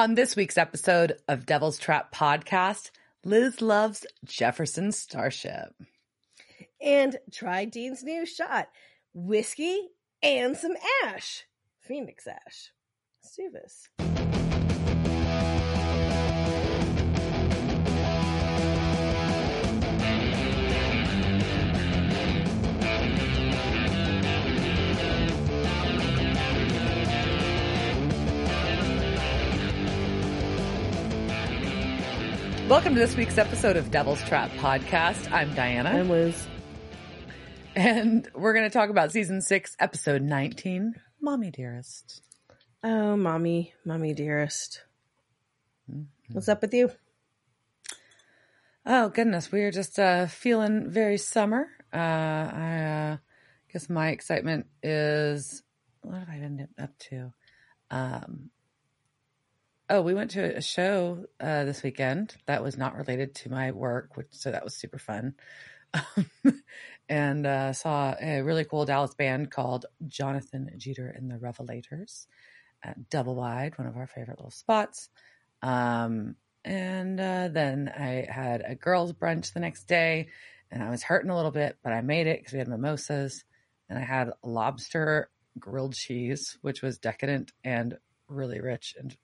On this week's episode of Devil's Trap Podcast, Liz loves Jefferson Starship. And try Dean's new shot whiskey and some ash. Phoenix ash. Let's do this. Welcome to this week's episode of Devil's Trap Podcast. I'm Diana. I'm Liz. And we're going to talk about season six, episode 19, Mommy Dearest. Oh, mommy, mommy dearest. What's up with you? Oh, goodness. We are just uh, feeling very summer. Uh, I uh, guess my excitement is what have I been up to? Um, oh, we went to a show uh, this weekend that was not related to my work, which so that was super fun. and uh, saw a really cool Dallas band called Jonathan Jeter and the Revelators at Double Wide, one of our favorite little spots. Um, and uh, then I had a girls' brunch the next day, and I was hurting a little bit, but I made it because we had mimosas, and I had lobster grilled cheese, which was decadent and really rich, and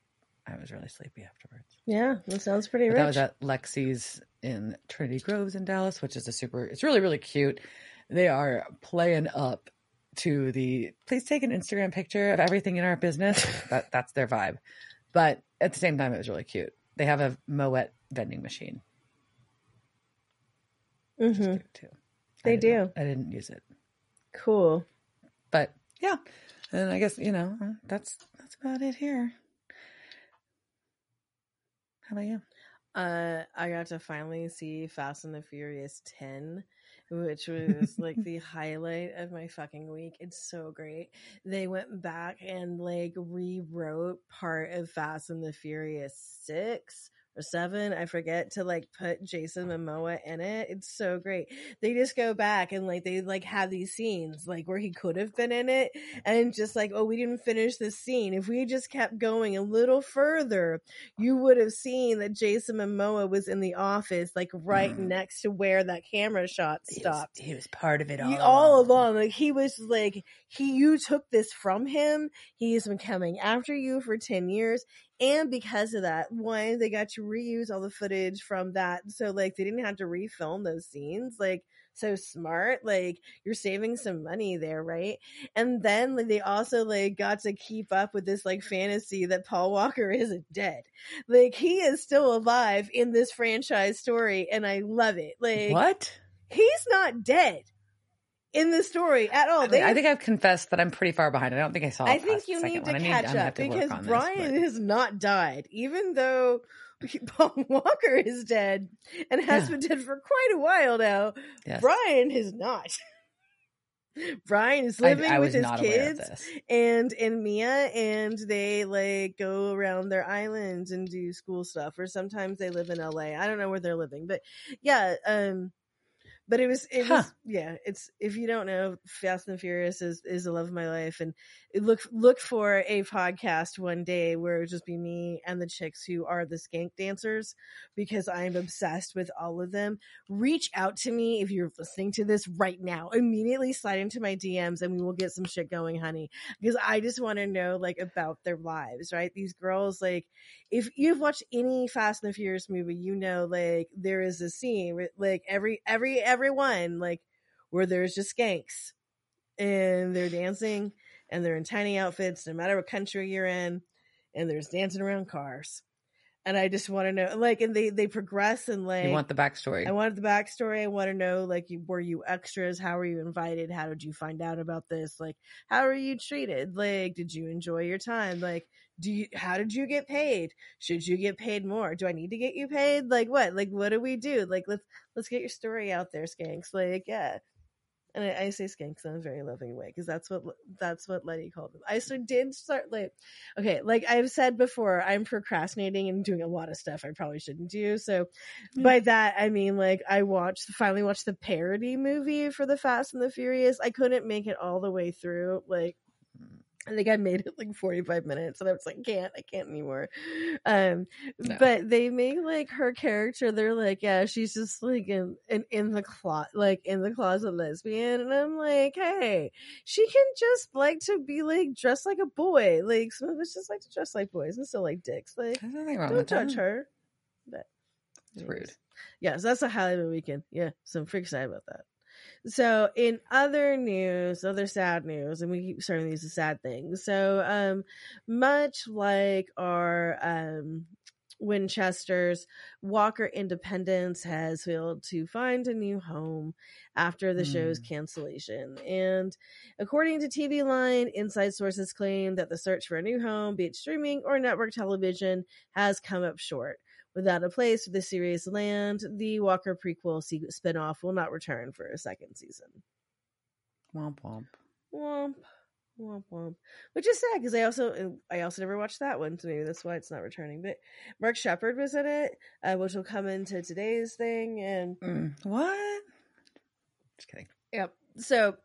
I was really sleepy afterwards. Yeah, that sounds pretty rich. that was at Lexi's in Trinity Groves in Dallas, which is a super. It's really really cute. They are playing up to the. Please take an Instagram picture of everything in our business. that that's their vibe. But at the same time, it was really cute. They have a Moet vending machine. Mhm. too. They didn't- do. I didn't use it, Cool. but yeah. And I guess you know that's that's about it here. How about you? Uh, I got to finally see Fast and the Furious 10, which was like the highlight of my fucking week. It's so great. They went back and like rewrote part of Fast and the Furious 6 or 7, I forget, to like put Jason Momoa in it. It's so great. They just go back and like they like have these scenes like where he could have been in it and just like, oh, we didn't finish this scene. If we just kept going a little further, you would have seen that Jason Momoa was in the office, like right Mm. next to where that camera shot stopped. He was part of it You- all along, like he was like he. You took this from him. He's been coming after you for ten years, and because of that, one they got to reuse all the footage from that, so like they didn't have to refilm those scenes. Like so smart. Like you're saving some money there, right? And then like, they also like got to keep up with this like fantasy that Paul Walker isn't dead. Like he is still alive in this franchise story, and I love it. Like What? he's not dead in the story at all. I, mean, I think I've confessed that I'm pretty far behind. I don't think I saw. I think you need to one. Catch have up because on this, Brian has not died, even though Paul Walker is dead and has Yeah. been dead for quite a while now. Yes. Brian is not. Brian is living I with his not aware of kids and and Mia and they like go around their islands and do school stuff or sometimes they live in LA. I don't know where they're living, but yeah, um but it was it was yeah, it's if you don't know Fast and Furious is is the love of my life. And look look for a podcast one day where it would just be me and the chicks who are the skank dancers because I'm obsessed with all of them. Reach out to me if you're listening to this right now. Immediately slide into my DMs and we will get some shit going, honey. Because I just want to know like about their lives, right? These girls, like, if you've watched any Fast and the Furious movie, you know like there is a scene like every every everyone like where there's just skanks and they're dancing and they're in tiny outfits no matter what country you're in and there's dancing around cars and i just want to know like and they they progress and like You want the backstory? I wanted the backstory. I want to know, like, you, were you extras? How were you invited? How did you find out about this? Like, how were you treated? Like, did you enjoy your time? Like, do you, how did you get paid? Should you get paid more? Do I need to get you paid? Like, what? Like, what do we do? Like, let's, let's get your story out there, skanks. Like, yeah. And I, I say skanks in a very loving way because that's what that's what Letty called them. I so did start like okay, like I've said before, I'm procrastinating and doing a lot of stuff I probably shouldn't do. So by that I mean like I watched finally watched the parody movie for the Fast and the Furious. I couldn't make it all the way through. Like hmm. I think I made it like 45 minutes and I was like, can't, I can't anymore. Um, No. but they make like her character, they're like, yeah, she's just like in, in, in the closet, like in the closet lesbian. And I'm like, hey, she can just like to be like dressed like a boy. Like some of us just like to dress like boys and still like dicks. Like, There's nothing wrong don't judge that. her. But It's rude. Yeah, so that's a Halloween weekend. Yeah, so I'm pretty excited about that. So in other news, other sad news, and we keep starting these as sad things. So um much like our um Winchester's Walker Independence has failed to find a new home after the show's Hmm. cancellation. And according to TV Line, inside sources claim that the search for a new home, be it streaming or network television, has come up short. Without a place for the series to land, the Walker prequel se- spinoff will not return for a second season. Womp womp. Womp, womp, womp. Which is sad because I also I also never watched that one, so maybe that's why it's not returning. But Mark Sheppard was in it, uh, which will come into today's thing, and Mm, what? Just kidding. Yep. So,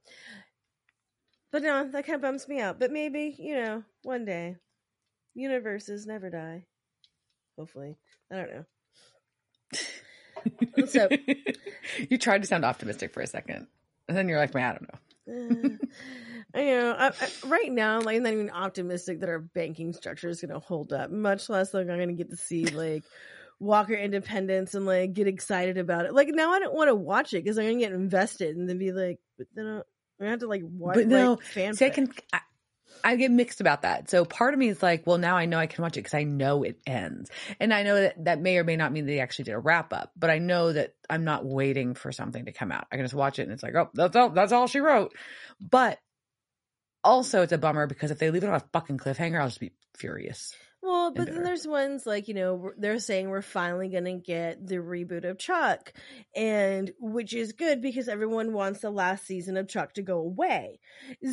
but no, that kind of bums me out. But maybe, you know, one day, universes never die. Hopefully. I don't know. So- you tried to sound optimistic for a second, and then you're like, "Man, I don't know." Uh, I know. I, I, right now, like, I'm not even optimistic that our banking structure is going to hold up, much less like I'm going to get to see, like, Walker Independence and, like, get excited about it. Like, now I don't want to watch it because I'm going to get invested and then be like, but then I'm going to have to, like, watch But no, like, fanfic. See, I can. I, I get mixed about that. So part of me is like, well, now I know I can watch it because I know it ends, and I know that that may or may not mean they actually did a wrap up. But I know that I'm not waiting for something to come out. I can just watch it, and it's like, oh, that's all. That's all she wrote. But also, it's a bummer because if they leave it on a fucking cliffhanger, I'll just be furious. Well, but then there's ones like you know they're saying we're finally gonna get the reboot of Chuck, and which is good because everyone wants the last season of Chuck to go away.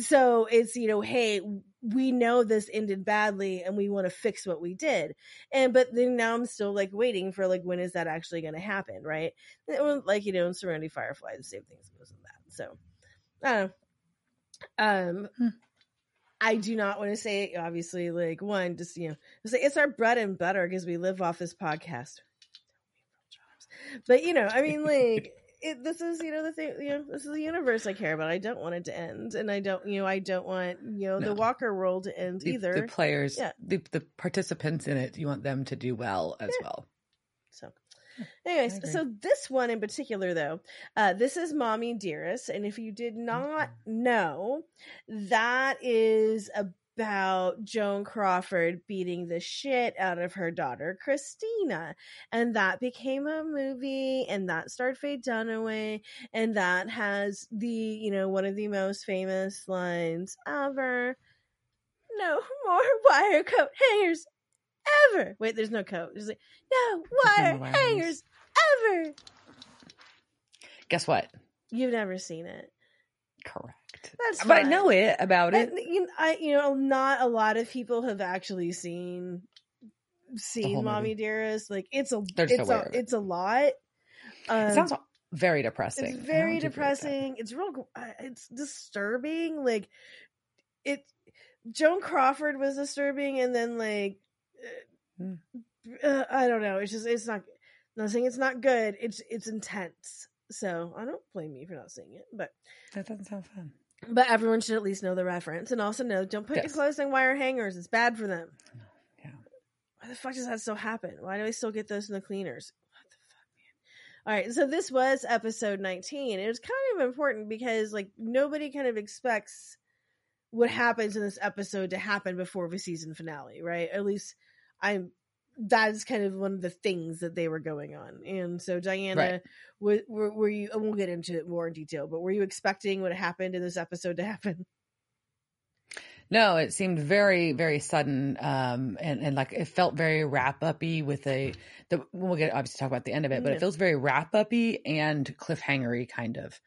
So it's you know, hey, we know this ended badly, and we want to fix what we did. And but then now I'm still like waiting for like when is that actually gonna happen, right? And, well, Like you know, in Serenity Firefly, the same thing goes in that. So I don't know. Um. I do not want to say it, obviously like one just you know it's, like, it's our bread and butter because we live off this podcast. But you know, I mean, like it, this is you know the thing. You know, this is the universe I care about. I don't want it to end, and I don't you know I don't want you know No. the Walker world to end The, either. the players, Yeah. the the participants in it, you want them to do well as Yeah. well. Anyways, so this one in particular, though, uh, this is Mommy Dearest, and if you did not know, that is about Joan Crawford beating the shit out of her daughter Christina, and that became a movie, and that starred Faye Dunaway, and that has the you know one of the most famous lines ever. No more wire coat hangers ever. Wait, there's no coat. There's like no wire wire hangers ever. Guess what? You've never seen it. Correct. That's But I know it about it. And, you know, I you know not a lot of people have actually seen seen Mommy movie. Dearest. Like it's a They're it's a it. it's a lot. Um, it sounds very depressing. it's very depressing. It's real. It's disturbing. Like it. Joan Crawford was disturbing, and then like uh, Hmm. uh, I don't know. It's just it's not. Not saying it's not good. It's it's intense. So I don't blame you for not seeing it, but That doesn't sound fun. but everyone should at least know the reference and also know don't put your Yes. clothes on wire hangers. It's bad for them. Yeah. Why the fuck does that still happen? Why do I still get those in the cleaners? What the fuck, man? All right, so this was episode 19. It was kind of important because like nobody kind of expects what happens in this episode to happen before the season finale, right? At least I'm that's kind of one of the things that they were going on. And so Diana, Right. were, were, were you and we'll get into it more in detail, but were you expecting what happened in this episode to happen? No, it seemed very, very sudden, um, and and like it felt very wrap uppy with a. The, we'll get obviously talk about the end of it, but Yeah. it feels very wrap uppy and cliffhangery kind of,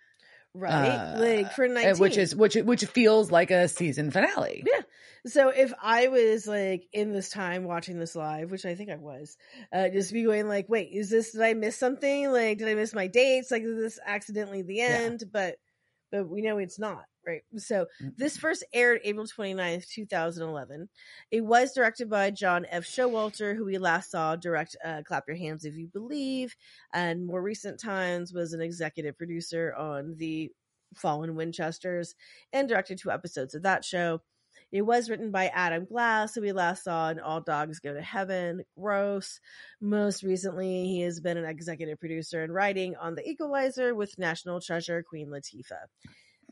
Right? Uh, like for uh, 19. which is which which feels like a season finale. Yeah. So if I was like in this time watching this live, which I think I was, uh, just be going like, wait, is this, did I miss something? Like, did I miss my dates? Like, is this accidentally the end? But, but we know it's not. Right. So this first aired April 29th, 2011. It was directed by John F. Showalter, who we last saw direct uh, Clap Your Hands If You Believe, and more recent times was an executive producer on the Fallen Winchesters and directed two episodes of that show. It was written by Adam Glass, who we last saw in All Dogs Go to Heaven. Gross. Most recently, he has been an executive producer and writing on The Equalizer with National Treasure Queen Latifah.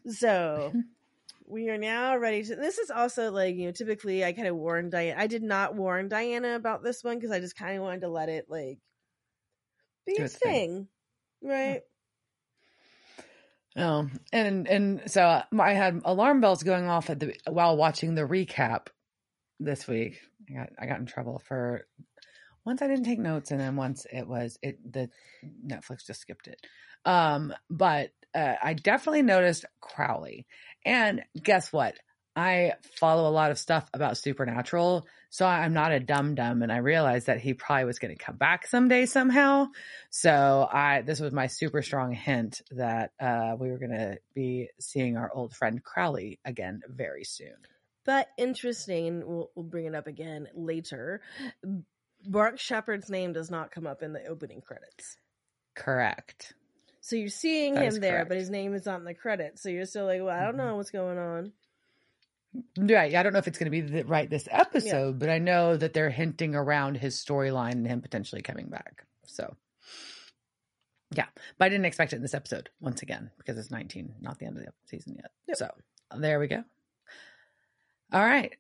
So we are now ready to. This is also like, you know, typically I kind of warned Diana. I did not warn Diana about this one because I just kind of wanted to let it like be Do a thing. thing, right? Oh, and and so uh, I had alarm bells going off at the while watching the recap this week. I got I got in trouble for once I didn't take notes, and then once it was it the Netflix just skipped it. Um, but uh, I definitely noticed Crowley, and guess what? I follow a lot of stuff about supernatural, so I'm not a dum dum, and I realized that he probably was going to come back someday somehow. So I this was my super strong hint that uh, we were going to be seeing our old friend Crowley again very soon. But interesting, we'll, we'll bring it up again later. Mark Sheppard's name does not come up in the opening credits. Correct. So you're seeing That him there, correct. but his name is in the credits. So you're still like, well, I don't Mhm. know what's going on. Right. I don't know if it's going to be the, right this episode, but I know that they're hinting around his storyline and him potentially coming back. So, yeah, but I didn't expect it in this episode once again because it's 19, not the end of the season yet. Yep. So, there we go. All right.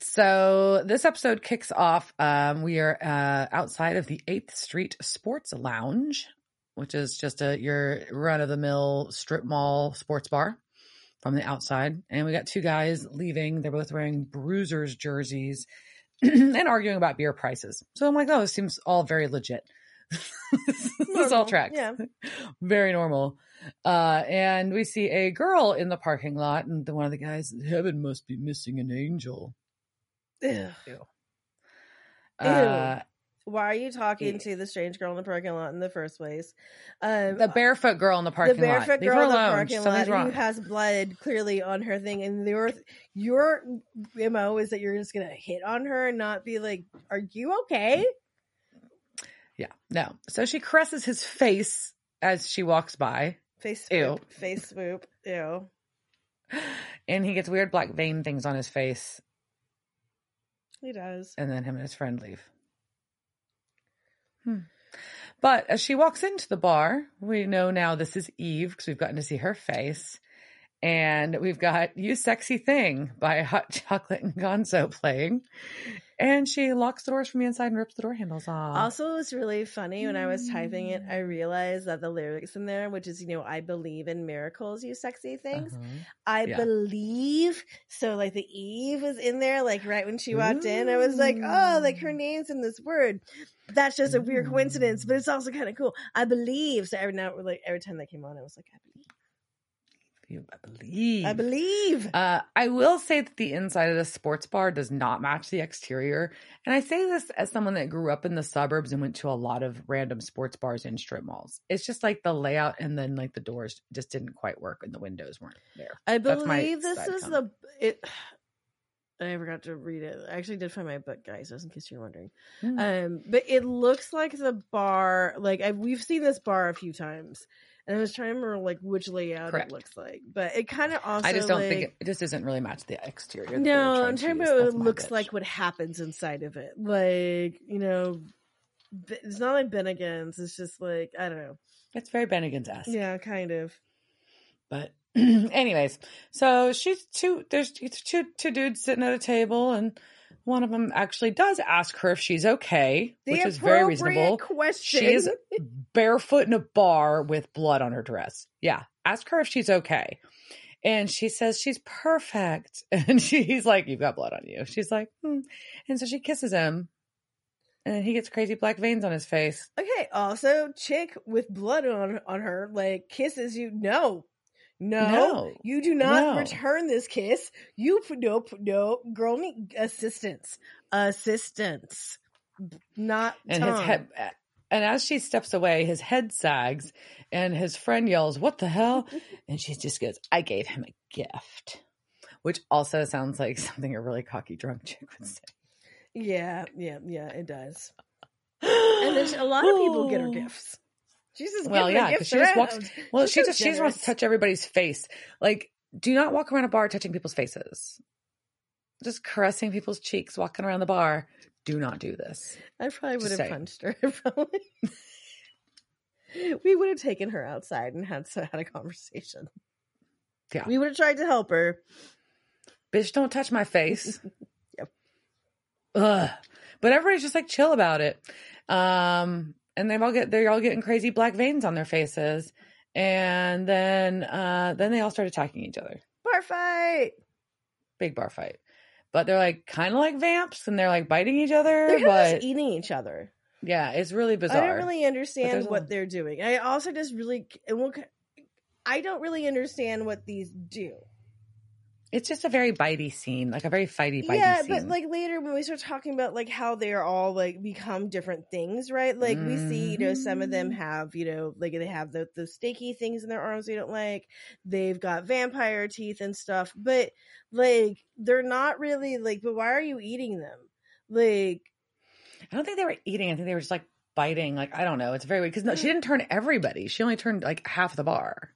So this episode kicks off. Um, we are uh, outside of the Eighth Street Sports Lounge, which is just a your run of the mill strip mall sports bar from the outside. And we got two guys leaving. They're both wearing Bruisers jerseys and arguing about beer prices. So I'm like, oh, this seems all very legit. this all tracks. yeah. Very normal. Uh, and we see a girl in the parking lot, and the, one of the guys, heaven must be missing an angel. Ugh. Uh, Why are you talking to the strange girl in the parking lot in the first place? Um, the barefoot girl in the parking lot. The barefoot Leave girl her in the alone. parking Something's lot wrong. who has blood clearly on her thing, and your your mo is that you're just gonna hit on her and not be like, "Are you okay?" yeah, no. So she caresses his face as she walks by, Face Ew. face swoop, ew. and he gets weird black vein things on his face. He does. and then him and his friend leave. Hmm. But as she walks into the bar, we know now this is Eve because we've gotten to see her face. And we've got You Sexy Thing by Hot Chocolate and Gonzo playing. And she locks the doors from the inside and rips the door handles off. Also, it was really funny when I was typing it. I realized that the lyrics in there, which is, you know, I believe in miracles, you sexy things. Uh-huh. I Yeah. believe. So, like, the Eve was in there, like, right when she walked in. I was like, oh, like, her name's in this word. That's just a weird coincidence, but it's also kind of cool. I believe. So, every now, like, every time that came on, I was like, I believe. You- I believe. I believe. Uh, I will say that the inside of the sports bar does not match the exterior. And I say this as someone that grew up in the suburbs and went to a lot of random sports bars and strip malls. It's just like the layout and then like the doors just didn't quite work and the windows weren't there. I believe this is comment. the. it. I forgot to read it. I actually did find my book, guys, just in case you're wondering. Mm. Um, but it looks like the bar. Like I, we've seen this bar a few times, and I was trying to remember like which layout Correct. it looks like. But it kind of also. I just don't like, think it, it just doesn't really match the exterior. that they were No, I'm trying to talking about what it looks bitch. like what happens inside of it. Like you know, it's not like Bennigan's. It's just like I don't know. It's very Bennigan's esque. Yeah, kind of. But anyways, so she's two. There's two two dudes sitting at a table, and one of them actually does ask her if she's okay, The which is very reasonable. Question. She is barefoot in a bar with blood on her dress. Yeah, ask her if she's okay. And she says she's perfect. And she's like, You've got blood on you. She's like, hmm. And so she kisses him. And then he gets crazy black veins on his face. Okay, also chick with blood on on her like kisses you. No. No, No. you do not No. return this kiss. You nope, no girl need assistance. Assistance. Not And Tom. his head and as she steps away, his head sags, and his friend yells, "What the hell?" and she just goes, "I gave him a gift," which also sounds like something a really cocky drunk chick would say. Yeah, yeah, yeah, it does. And there's a lot of people get her gifts. She's just Well, yeah, her yeah, 'cause she just walks- Well, she just she just wants to touch everybody's face. Like, do not walk around a bar touching people's faces. Just caressing people's cheeks, walking around the bar. Do not do this. I probably Just would have saying. punched her. Probably. we would have taken her outside and had had a conversation. Yeah. We would have tried to help her. Bitch, don't touch my face. Yep. Ugh. But everybody's just like chill about it. Um, and they've all get they're all getting crazy black veins on their faces. And then uh then they all start attacking each other. Bar fight. Big bar fight. But they're like kind of like vamps and they're like biting each other. They're but just eating each other. yeah, it's really bizarre. I don't really understand what a- they're doing. I also just really, and we'll, I don't really understand what these do. It's just a very bitey scene, like a very fighty, bitey yeah, scene. but like later when we start talking about like how they are all like become different things, right? Like we see, you know, some of them Mhm. have, you know, like they have the the stakey things in their arms we don't like. They've got vampire teeth and stuff, but like they're not really like. But why are you eating them? Like I don't think they were eating. I think they were just like biting. Like I don't know. It's very weird because no, she didn't turn everybody. She only turned like half the bar.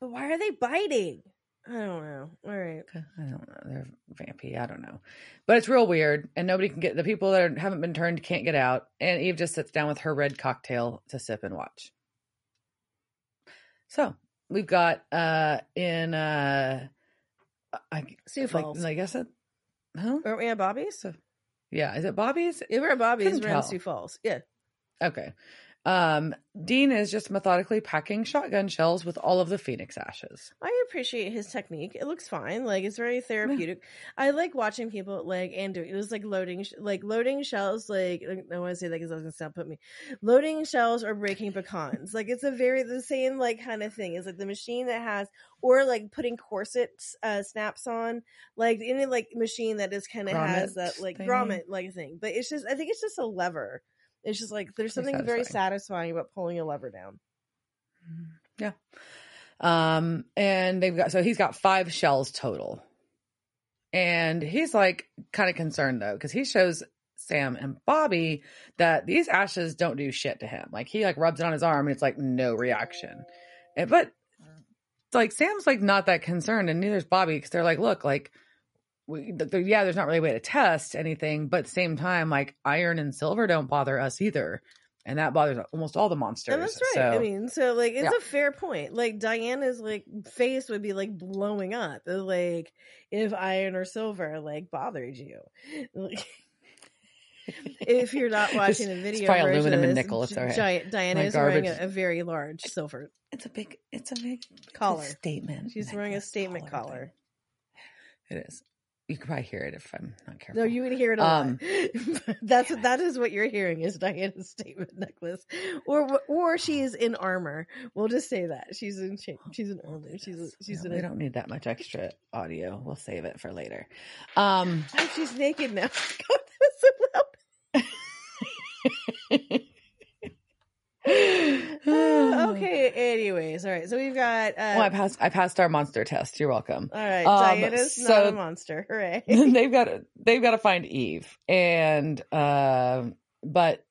But why are they biting? I don't know. All right. I don't know. They're vampy. I don't know. But it's real weird, and nobody can get the people that are, haven't been turned can't get out. And Eve just sits down with her red cocktail to sip and watch. So we've got uh in uh I Sioux like, Falls. I guess it. Huh? Aren't we at Bobby's? Yeah. Is it Bobby's? Yeah, we're at Bobby's. Couldn't We're in tell. Sioux Falls. Yeah. Okay. Um, Dean is just methodically packing shotgun shells with all of the phoenix ashes. I appreciate his technique. It looks fine. Like it's very therapeutic. I like watching people like and do it was like loading sh- like loading shells. Like I don't want to say that because I was gonna sound put me loading shells or breaking pecans. like it's a very the same like kind of thing. It's like the machine that has or like putting corsets uh, snaps on like any like machine that just kind of has that like grommet like thing. But it's just I think it's just a lever. It's just like there's something very satisfying. satisfying about pulling a lever down. Yeah. Um, and they've got so he's got five shells total. And he's like kind of concerned though, because he shows Sam and Bobby that these ashes don't do shit to him. Like he like rubs it on his arm and it's like no reaction. And, but like Sam's like not that concerned, and neither's Bobby because they're like, look, like we, th- th- yeah, there's not really a way to test anything, but at the same time, like iron and silver don't bother us either, and that bothers almost all the monsters. And that's right. I mean, so like it's Yeah. a fair point. Like Diana's like face would be like blowing up. Like if iron or silver like bothered you. Like, if you're not watching the It's video, probably version aluminum of and this, nickel, it's Gi- okay. Giant Diana My is wearing a, a very large silver. it's a big, it's a big it's a Collar. statement. She's wearing a statement collar collar. It is. You could probably hear it if I'm not careful. No, you can hear it a Um, lot. That's that is what you're hearing is Diana's statement necklace, or or she's in armor. We'll just say that she's in shape. She's in armor. She's a, she's Yeah, we A, don't need that much extra audio. We'll save it for later. Um, Oh, she's naked now. God, that was so loud. Okay. Anyways, all right. So we've got. Uh, Well, I passed. I passed our monster test. You're welcome. all right. um, Diana's not so- a monster. Hooray! they've got to. They've got to find Eve, and uh, but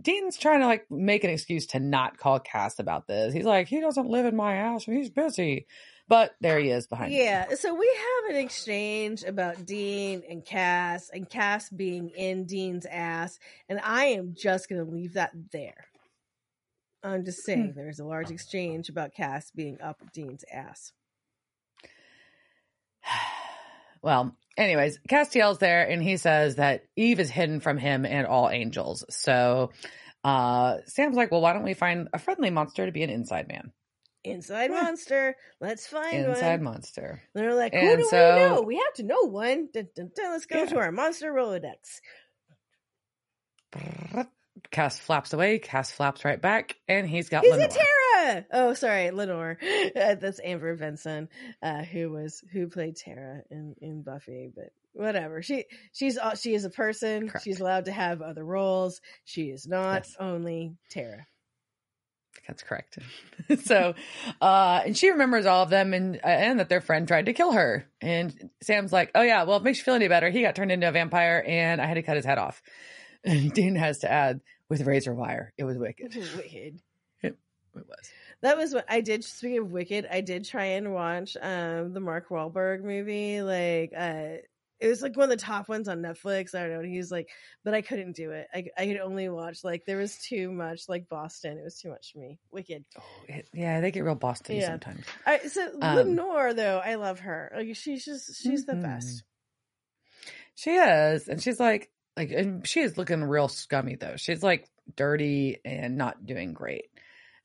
Dean's trying to like make an excuse to not call Cass about this. He's like, he doesn't live in my house and he's busy. But there he is behind. yeah. So we have an exchange about Dean and Cass, and Cass being in Dean's ass, and I am just going to leave that there. I'm just saying, Hmm. there's a large exchange about Cass being up Dean's ass. Well, anyways, Castiel's there and he says that Eve is hidden from him and all angels. So uh Sam's like, well, why don't we find a friendly monster to be an inside man? Inside Yeah. monster. Let's find one. Inside one. monster. They're like, who And do so- we know? We have to know one. Dun, dun, dun. Let's go Yeah. to our monster Rolodex. Cass flaps away, Cass flaps right back, and he's got Is Lenore. it Tara? Oh, sorry, Lenore. Uh, that's Amber Benson, uh, who was who played Tara in in Buffy. But whatever. She she's uh, she is a person. Correct. She's allowed to have other roles. She is not Yes. only Tara. That's correct. so, uh, and she remembers all of them and and that their friend tried to kill her. And Sam's like, "Oh yeah, well, if it makes you feel any better, he got turned into a vampire, and I had to cut his head off." And Dean has to add, "With razor wire, it was wicked. Wicked. It was." That was what I did. Speaking of Wicked, I did try and watch um the Mark Wahlberg movie. Like, uh, it was like one of the top ones on Netflix. I don't know. And he was like, but I couldn't do it. I I could only watch like there was too much like Boston. It was too much for me. Wicked. Oh, it, yeah, they get real Boston Yeah. sometimes. All right, so Um, Lenore though, I love her. Like she's just she's the Mhm. best. She is, and she's like, like, and she is looking real scummy though. She's like dirty and not doing great.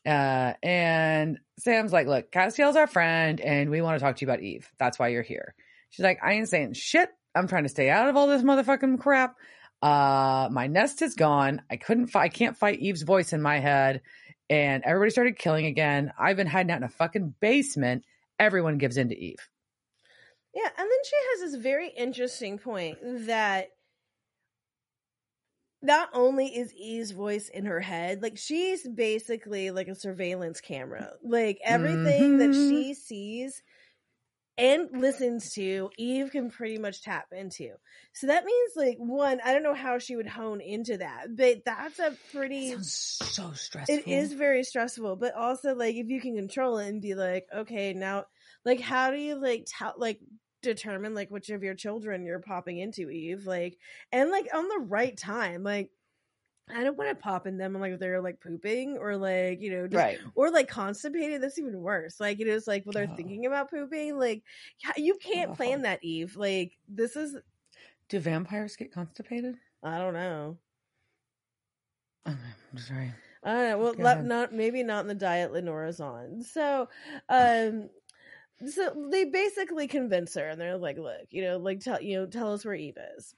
Uh, and Sam's like, look, Castiel's our friend, and we want to talk to you about Eve. That's why you're here. She's like, I ain't saying shit. I'm trying to stay out of all this motherfucking crap. Uh, my nest is gone. I couldn't fight. I can't fight Eve's voice in my head. And everybody started killing again. I've been hiding out in a fucking basement. Everyone gives in to Eve. Yeah, and then she has this very interesting point that not only is Eve's voice in her head, like she's basically like a surveillance camera. Like everything that Mhm. she sees and listens to, Eve can pretty much tap into. So that means like one, I don't know how she would hone into that, but that's a pretty Sounds so stressful. it is very stressful, but also like if you can control it and be like, okay, now like how do you like tell like determine like which of your children you're popping into, Eve? Like and like on the right time, like I don't want to pop in them like if they're like pooping or like, you know, just right. or like constipated. That's even worse. Like it is like well they're Oh. thinking about pooping, like yeah, you can't Awful. plan that, Eve. Like this is Do vampires get constipated? I don't know. Oh, I'm sorry. I don't know. Well, not maybe not in the diet Lenora's on. So, um, so they basically convince her, and they're like, "Look, you know, like tell you know, tell us where Eve is."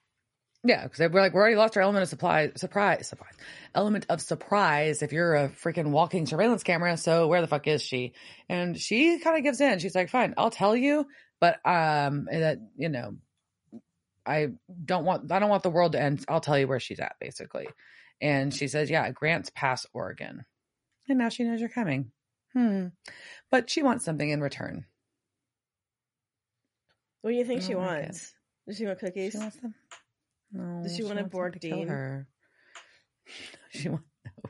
Yeah, because we're like, we already lost our element of supply, surprise, surprise, element of surprise. If you're a freaking walking surveillance camera, so where the fuck is she? And she kind of gives in. She's like, fine, I'll tell you, but um, that you know, I don't want, I don't want the world to end. I'll tell you where she's at, basically. And she says, yeah, Grant's Pass, Oregon, and now she knows you're coming. Hmm, but she wants something in return. What do you think she wants? Does she want cookies? She wants them. No. Does she want to kill Dean? her. She wants no.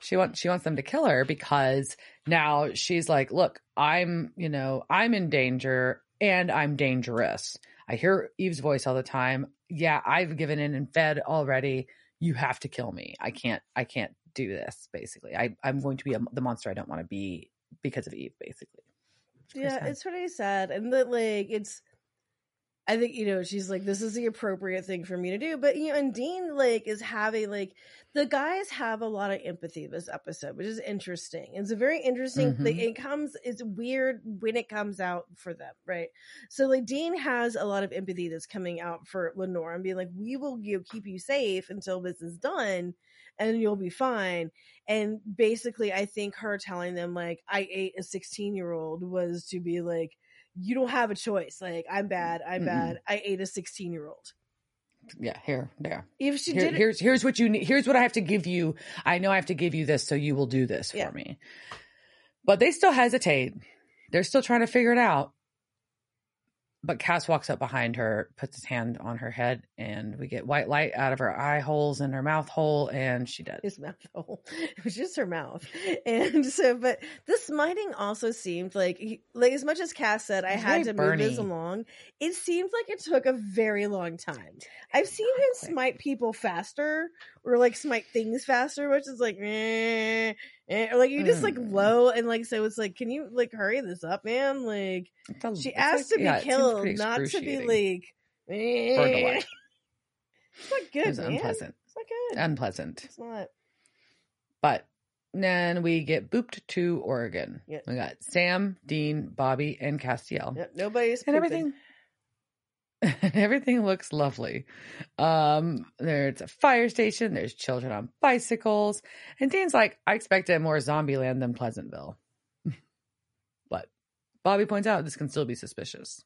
She wants she wants them to kill her because now she's like, look, I'm you know I'm in danger and I'm dangerous. I hear Eve's voice all the time. Yeah, I've given in and fed already. You have to kill me. I can't. I can't do this. Basically, I I'm going to be a, the monster I don't want to be because of Eve. Basically, It's yeah, sad. it's pretty sad, and that like it's. I think you know she's like this is the appropriate thing for me to do, but you know, and Dean like is having like the guys have a lot of empathy this episode, which is interesting. It's a very interesting thing. Mhm. It comes, it's weird when it comes out for them, right? So like Dean has a lot of empathy that's coming out for Lenore and being like, we will you know, keep you safe until this is done, and you'll be fine. And basically, I think her telling them like I ate a sixteen year old was to be like you don't have a choice. Like, I'm bad. I'm Mm-mm. bad. I ate a 16 year old. yeah. Here, there. If she Here- did here's here's what you need. Here's what I have to give you. I know I have to give you this, so you will do this for me. But they still hesitate. They're still trying to figure it out. But Cass walks up behind her, puts his hand on her head, and we get white light out of her eye holes and her mouth hole, and she does. his mouth hole. It was just her mouth. And so, but the smiting also seemed like, like as much as Cass said, I had to move this along. It seemed like it took a very long time. I've seen him Exactly. smite people faster or like smite things faster, which is like, eh, like you just like Mm. low and like, so it's like, can you like hurry this up, man? Like, a- she asked like- to be yeah, killed, not to be like, eh. It's not good, It was man. unpleasant. It's not good. Unpleasant. it's not. But then we get booped to Oregon. Yeah. We got Sam, Dean, Bobby, and Castiel. Yep, nobody's and pooping. everything everything looks lovely um there's a fire station there's children on bicycles and dean's like i expected more zombie land than pleasantville but bobby points out this can still be suspicious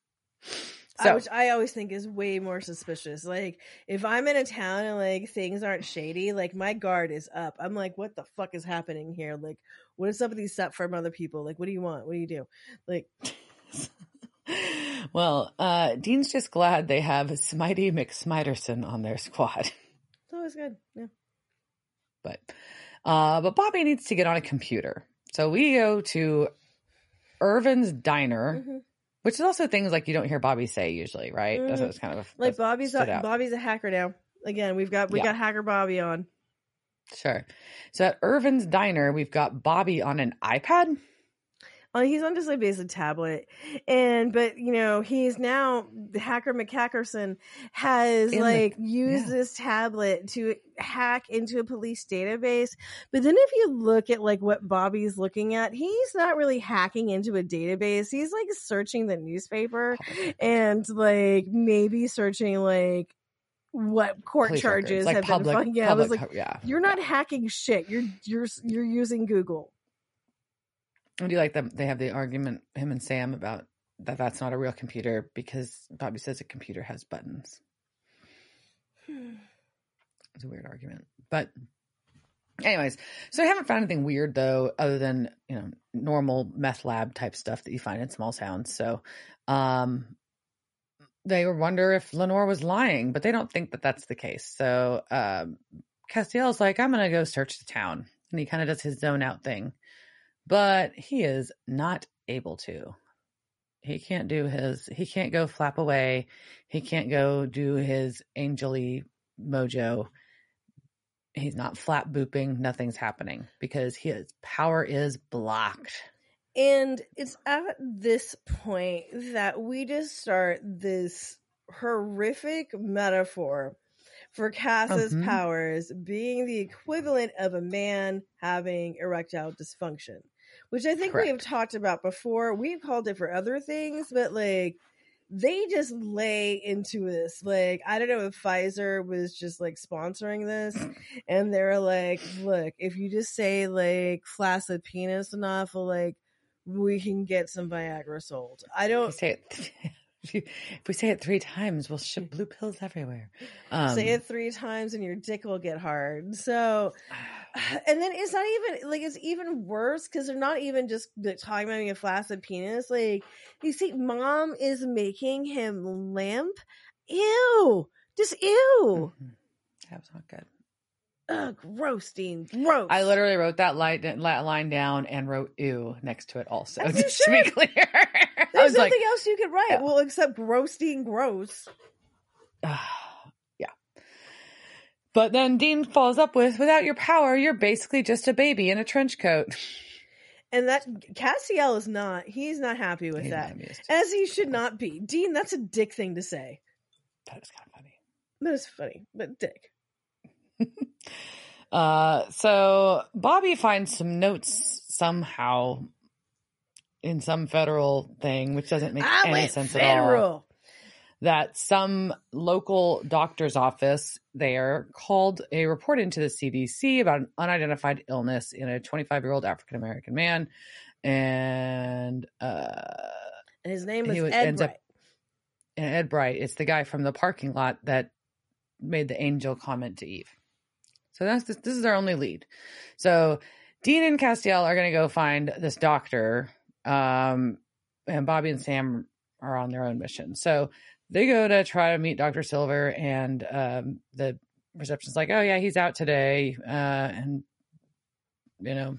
So- which I always think is way more suspicious. Like if I'm in a town and like things aren't shady, like my guard is up. I'm like, what the fuck is happening here? Like, what is up with these set from other people? Like, what do you want? What do you do? Like, well, uh, Dean's just glad they have Smitey McSmiderson on their squad. it's always good. Yeah. But uh, but Bobby needs to get on a computer. So we go to Irvin's Diner, Mhm. which is also things like you don't hear Bobby say usually, right? That's Mhm. what's kind of Like Bobby's a. Bobby's a hacker now. Again, we've got we Yeah. got hacker Bobby on. Sure. So at Irvin's Diner, we've got Bobby on an iPad. He's on just like basic tablet, and but you know he's now hacker McHackerson has In the- like used yeah. this tablet to hack into a police database. But then if you look at like what Bobby's looking at, he's not really hacking into a database. He's like searching the newspaper and like maybe searching like what court Police charges like have public, been. filed. Yeah, I was like, yeah. you're not hacking shit. You're you're you're using Google. I do like that They have the argument, him and Sam, about that that's not a real computer because Bobby says a computer has buttons. It's a weird argument. But anyways, so I haven't found anything weird though, other than, you know, normal meth lab type stuff that you find in small towns. So um they wonder if Lenore was lying, but they don't think that that's the case. So um Castiel's like, I'm gonna go search the town. And he kind of does his zone out thing. But he is not able to. He can't do his he can't go flap away. He can't go do his angely mojo he's not flat booping nothing's happening because his power is blocked And it's at this point that we just start this horrific metaphor for Cass's Mhm. powers being the equivalent of a man having erectile dysfunction, which I think we have talked about before. We've called it for other things, but like they just lay into this. Like, I don't know if Pfizer was just like sponsoring this and they're like, look, if you just say like flaccid penis enough, like we can get some Viagra sold. I don't say it if, you, if we say it three times we'll ship blue pills everywhere um, say it three times and your dick will get hard. So, and then it's not even like it's even worse because they're not even just like, talking about a flaccid penis. Like you see, mom is making him limp. Ew, just ew. mhm. that was not good Ugh, gross, Dean. Gross. i literally wrote that line, that line down and wrote ew next to it also As just to be clear There's was like nothing else you could write. Yeah. Well, except gross, Dean. Gross. But then Dean follows up with, without your power, you're basically just a baby in a trench coat. And that Castiel is not. He's not happy with He's that, as he should not be. Dean, that's a dick thing to say. That was kind of funny. That is funny, but dick. Uh, so Bobby finds some notes somehow in some federal thing, which doesn't make I any sense at all. That some local doctor's office there called a report into the CDC about an unidentified illness in a 25 year old African American man, and uh, And his name is was- Ed ends up- Bright. and Ed Bright. It's the guy from the parking lot that made the angel comment to Eve. So that's this, this is our only lead. So Dean and Castiel are going to go find this doctor, um, and Bobby and Sam are on their own mission. So they go to try to meet Doctor Silver, and um, the reception's like, "Oh yeah, he's out today," uh, and you know,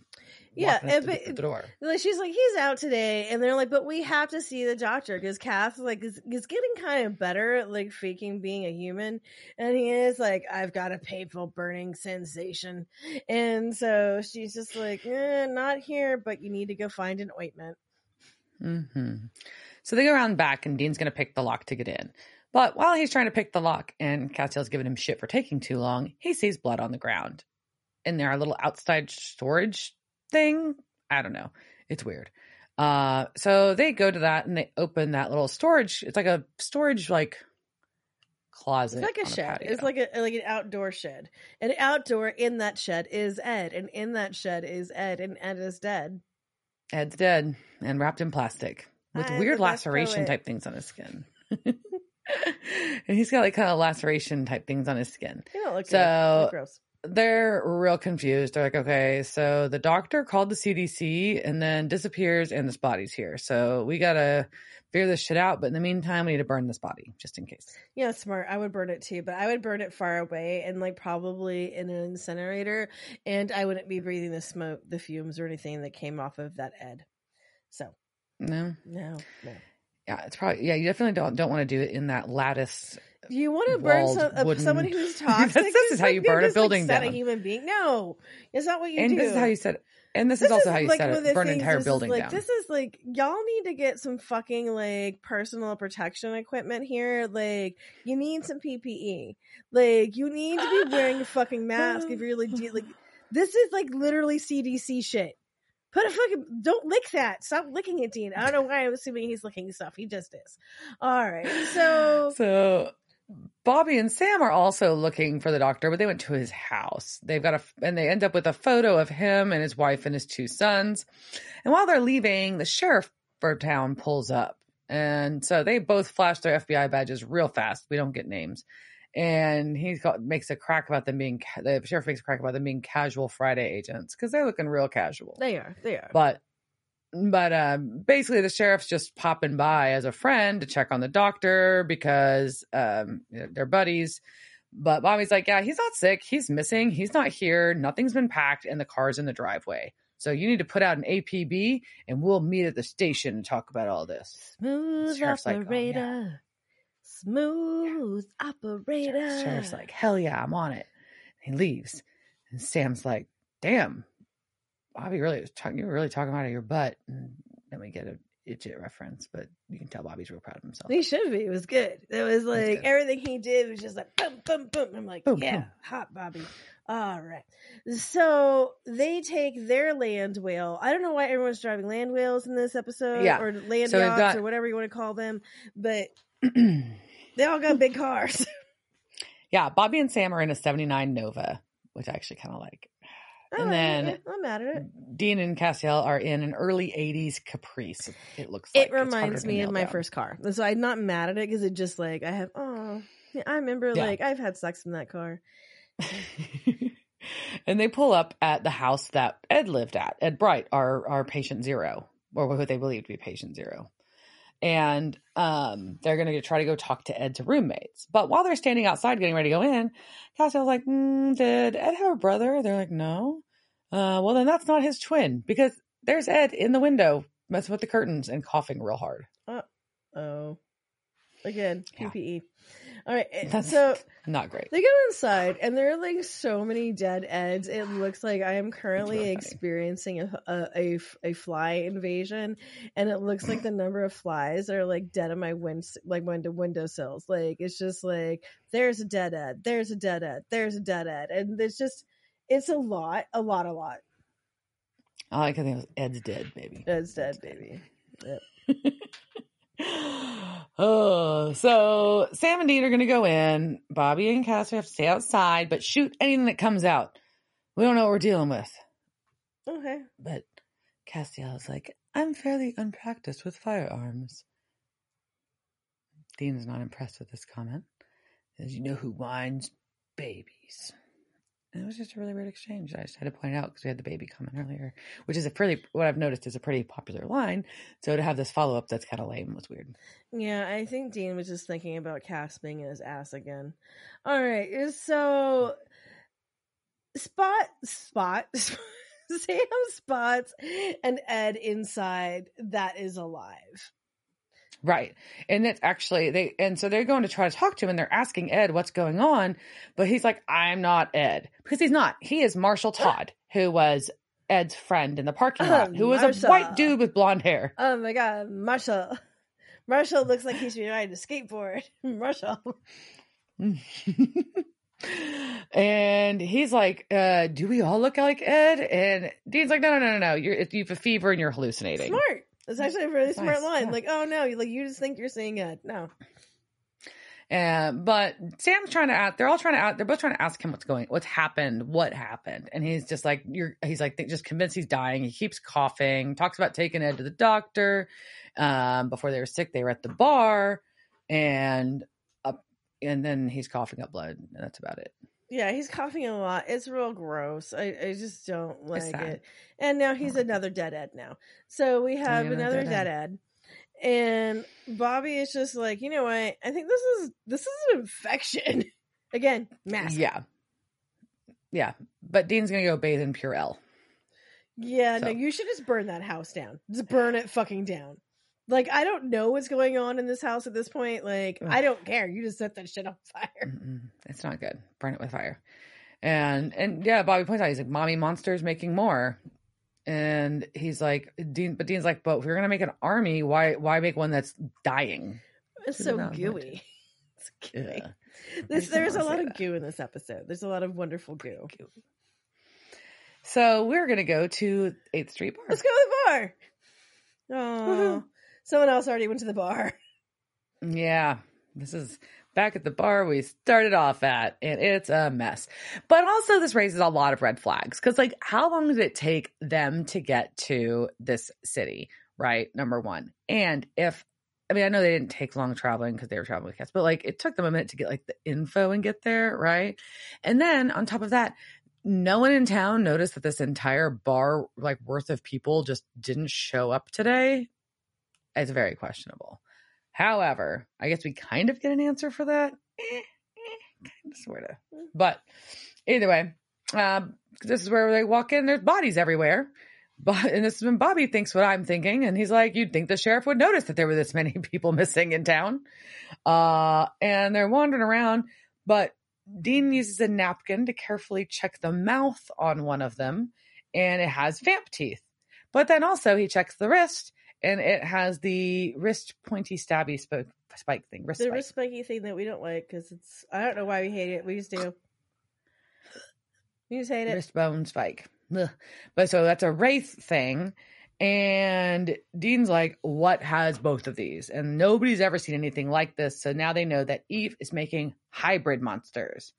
Yeah, and to the, but- the door. Like she's like, he's out today, and they're like, but we have to see the doctor because Cass like is, is getting kind of better at like faking being a human, and he is like, I've got a painful burning sensation, and so she's just like, eh, not here, but you need to go find an ointment. hmm So they go around back, and Dean's going to pick the lock to get in. But while he's trying to pick the lock, and Castiel's giving him shit for taking too long, he sees blood on the ground in their little outside storage thing. I don't know. It's weird. Uh, so they go to that and they open that little storage. It's like a storage like closet. It's like a shed. patio. It's like a like an outdoor shed. And outdoor in that shed is Ed, and in that shed is Ed, and Ed is dead. Ed's dead and wrapped in plastic with I'm weird laceration type things on his skin. and he's got like kind of laceration type things on his skin. They don't look So- good. They look gross. They're real confused. They're like, okay, so the doctor called the CDC and then disappears, and this body's here. So we gotta figure this shit out. But in the meantime, we need to burn this body just in case. Yeah, smart. I would burn it too, but I would burn it far away and like probably in an incinerator, and I wouldn't be breathing the smoke, the fumes, or anything that came off of that Ed. So No, no, no. yeah, it's probably yeah. You definitely don't don't want to do it in that lattice. You want to burn Walled some, uh, wooden- someone who's This- toxic? this is Just, how you burn a just, like, building set down. a human being. No, it's not what you do. and this is how you said. And this, This is also is, how you like, said it. the Burn an entire this is, building like, down. This is like y'all need to get some fucking like personal protection equipment here. Like you need some PPE. Like you need to be wearing a fucking mask if you're legit. Like this is like literally CDC shit. Put a fucking don't lick that. Stop licking it, Dean. I don't know why I'm assuming he's licking stuff. He just is. All right, so So Bobby and Sam are also looking for the doctor, but they went to his house. They've got a, and they end up with a photo of him and his wife and his two sons. And while they're leaving, the sheriff for town pulls up. And so they both flash their FBI badges real fast. We don't get names. And he got, makes a crack about them being, the sheriff makes a crack about them being casual Friday agents because they're looking real casual. They are. They are. but but um basically the sheriff's just popping by as a friend to check on the doctor because um they're buddies. But bobby's like yeah he's not sick. He's missing. He's not here. Nothing's been packed and the car's in the driveway. So you need to put out an apb and we'll meet at the station and talk about all this. Smooth Sheriff's like, oh, yeah. Smooth operator. sheriff's like hell yeah i'm on it he leaves and sam's like damn bobby really was talking you were really talking out of your butt and then we get a idiot reference but you can tell bobby's real proud of himself He should be. It was good. It was like good. everything he did was just like boom, boom, boom. I'm like, Boom, yeah, boom. hot Bobby. All right. So they take their land whale. I don't know why everyone's driving land whales in this episode, Yeah. or land So yachts, got- or whatever you want to call them. But they all got big cars. yeah bobby and sam are in a 79 nova which i actually kind of like I And like then- I'm mad at it. dean and castiel are in an early 80s caprice it looks like It reminds me of my down. first car. So I'm not mad at it because it just like I have. Oh, yeah, I remember Yeah. like I've had sex in that car. and they pull up at the house that Ed lived at, Ed Bright, our our patient zero, or what they believe to be patient zero. And um, they're going to try to go talk to Ed's roommates. But while they're standing outside getting ready to go in, Castiel's like, mm, Did Ed have a brother? They're like, No. Uh, well, then that's not his twin because there's Ed in the window messing with the curtains and coughing real hard. Oh, again Yeah. All right, eh, That's so not great. They go inside, and there are like so many dead eds. It looks like I am currently experiencing a, a a a fly invasion, and it looks like the number of flies are like dead on my wind like window windowsills. Like it's just like there's a dead ed, there's a dead ed, there's a dead ed, and it's just it's a lot, a lot, a lot. I like I think was Ed's dead, baby. Ed's dead, baby. Yep. oh, so Sam and Dean are going to go in. Bobby and Cassie have to stay outside, but shoot anything that comes out. We don't know what we're dealing with. Okay. But Castiel is like, I'm fairly unpracticed with firearms. Dean is not impressed with this comment. As you know who whines babies. And it was just a really weird exchange. I just had to point it out because we had the baby coming earlier, which is a pretty, what I've noticed is a pretty popular line. So to have this follow up that's kind of lame was weird. Yeah, I think Dean was just thinking about Cass being in his ass again. All right, uh, so Spot, Spot, Sam spots and Ed inside that is alive. Right. And it's actually they and so they're going to try to talk to him and they're asking Ed what's going on, but he's like, I'm not Ed. Because he's not. He is Marshall Todd, who was Ed's friend in the parking lot, who was a white dude with blonde hair. Oh my god, Marshall. Marshall looks like he should be riding a skateboard. Marshall. and he's like, uh, do we all look like Ed? And Dean's like, no, no, no, no, no. You're you have a fever and you're hallucinating. Smart. That's actually a really smart line. yeah. Like, oh no, like you just think you're seeing it. No. Um, but Sam's trying to ask, they're all trying to ask, they're both trying to ask him what's going, what's happened, what happened. And he's just like, you're, he's like, just convinced he's dying. He keeps coughing, talks about taking Ed to the doctor. Um, before they were sick, they were at the bar. and up, and then he's coughing up blood, and that's about it. Yeah, he's coughing a lot. It's real gross. I, I just don't like it. And now he's another deadhead now. So we oh, have another another deadhead. deadhead. And Bobby is just like, you know what? I think this is this is an infection. Again, mask. Yeah, yeah. But Dean's gonna go bathe in Purell. Yeah, no, you should just burn that house down. Just burn it fucking down. Like I don't know what's going on in this house at this point. Like Ugh. I don't care. You just set that shit on fire. Mm-mm, it's not good. Burn it with fire. And and yeah, Bobby points out he's like, "Mommy Monster's making more," and he's like, "Dean," but Dean's like, "But if you're gonna make an army, why why make one that's dying?" It's so gooey. It's gooey. Yeah. This, there's a lot of that. goo in this episode. There's a lot of wonderful goo. So we're gonna go to Eighth Street Bar. Let's go to the bar. Oh. Someone else already went to the bar. Yeah, this is back at the bar we started off at, and it's a mess. But also, this raises a lot of red flags because, like, how long did it take them to get to this city? Right, number one, and if I mean, I know they didn't take long traveling because they were traveling with cats, but like, it took them a minute to get like the info and get there, right? And then on top of that. No one in town noticed that this entire bar, like worth of people, just didn't show up today. It's very questionable. However, I guess we kind of get an answer for that. Eh, eh, kind of, sort of. But either way, um, this is where they walk in. There's bodies everywhere. But and this is when Bobby thinks what I'm thinking, and he's like, "You'd think the sheriff would notice that there were this many people missing in town." Uh, and they're wandering around, but Dean uses a napkin to carefully check the mouth on one of them, and it has vamp teeth. But then also he checks the wrist, and it has the wrist pointy stabby spike, spike thing. Wrist The spike. wrist spiky thing that we don't like because it's I don't know why we hate it. We just do. We just hate it. wrist bone spike. Ugh. But so that's a wraith thing. And Dean's like, what has both of these? And nobody's ever seen anything like this. So now they know that Eve is making hybrid monsters.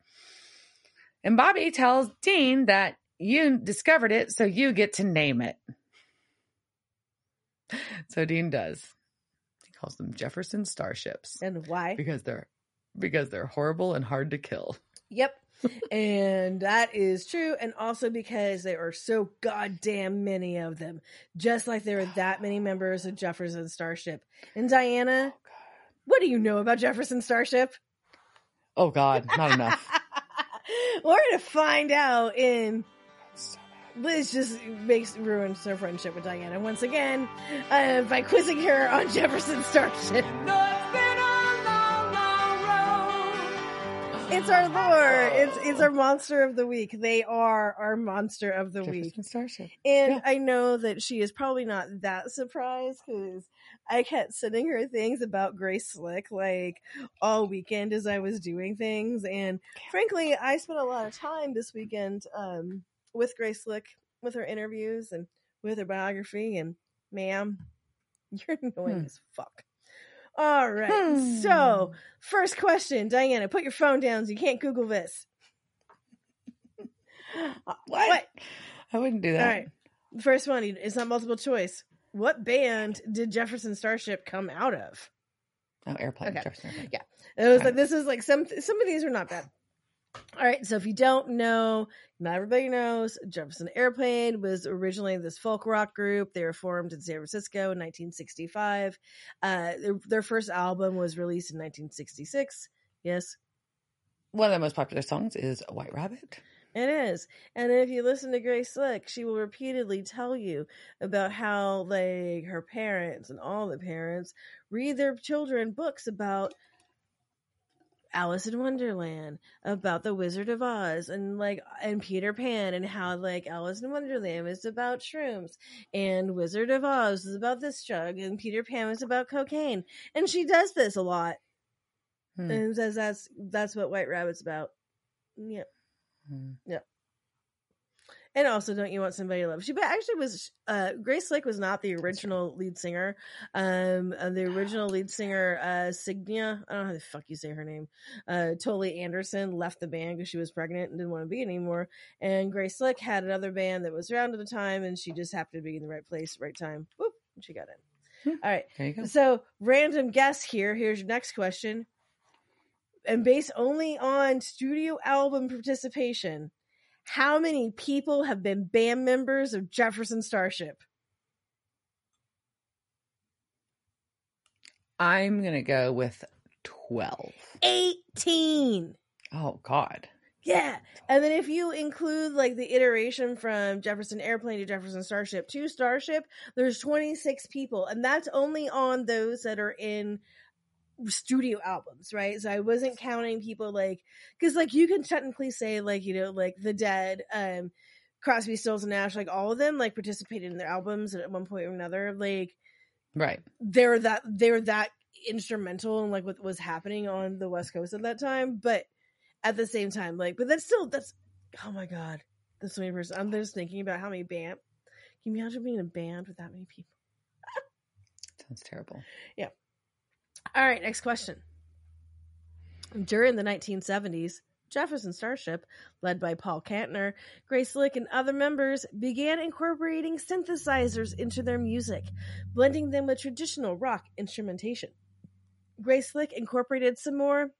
And Bobby tells Dean that you discovered it, so you get to name it. So Dean does. He calls them Jefferson Starships And why? because they're because they're horrible and hard to kill. Yep. and that is true. And also because there are so goddamn many of them. Just like there are that many members of Jefferson Starship. And Diana, oh, what do you know about Jefferson Starship? Oh God, not enough. We're gonna find out in Liz just makes ruins her friendship with Diana once again uh, by quizzing her on Jefferson Starship. It's our lore. It's it's our monster of the week. They are our monster of the week. Jefferson Starship. And Yeah. I know that she is probably not that surprised because I kept sending her things about Grace Slick like all weekend as I was doing things. And frankly, I spent a lot of time this weekend um, with Grace Slick, with her interviews and with her biography. And ma'am, you're annoying Hmm. as fuck. All right. Hmm. So, first question, Diana, put your phone down so you can't Google this. Uh, What? I wouldn't do that. all right. First one is not multiple choice. What band did Jefferson Starship come out of? Oh, airplane. Okay. Jefferson Airplane. Yeah. It was like this is like some some of these are not bad. All right, so if you don't know, not everybody knows Jefferson Airplane was originally this folk rock group. They were formed in San Francisco in 1965. Uh, their, their first album was released in 1966. Yes, One of the most popular songs is White Rabbit. It is. And if you listen to Grace Slick, she will repeatedly tell you about how like her parents and all the parents read their children books about Alice in Wonderland, about the Wizard of Oz and like and Peter Pan and how like Alice in Wonderland is about shrooms and Wizard of Oz is about this drug and Peter Pan is about cocaine. And she does this a lot Hmm. and says that's that's what White Rabbit's about. Yeah. Hmm. And also, don't you want somebody to love? She but actually was uh, Grace Slick was not the original lead singer. Um, uh, the original lead singer, uh, Signia, I don't know how the fuck you say her name. Uh, Toly Anderson left the band because she was pregnant and didn't want to be anymore. And Grace Slick had another band that was around at the time, and she just happened to be in the right place, right time. Whoop, and she got in. All right. You. So, random guess here. Here's your next question. And based only on studio album participation, how many people have been band members of Jefferson Starship? I'm gonna go with twelve. 18. Oh God. Yeah. And then if you include like the iteration from Jefferson Airplane to Jefferson Starship to Starship, there's 26 people. And that's only on those that are in studio albums, right? So I wasn't counting people like, cause like you can technically say like, you know, like The Dead, um, Crosby, Stills, and Nash, like all of them like participated in their albums at one point or another. Like Right. they're that, they're that instrumental in like what was happening on the West Coast at that time. But at the same time, like, but that's still, that's, oh my God. That's so many person. I'm just thinking about how many band, can you imagine being in a band with that many people? Sounds terrible. All right, next question. During the 1970s, Jefferson Starship, led by Paul Kantner, Grace Slick, and other members, began incorporating synthesizers into their music, blending them with traditional rock instrumentation. Grace Slick incorporated some more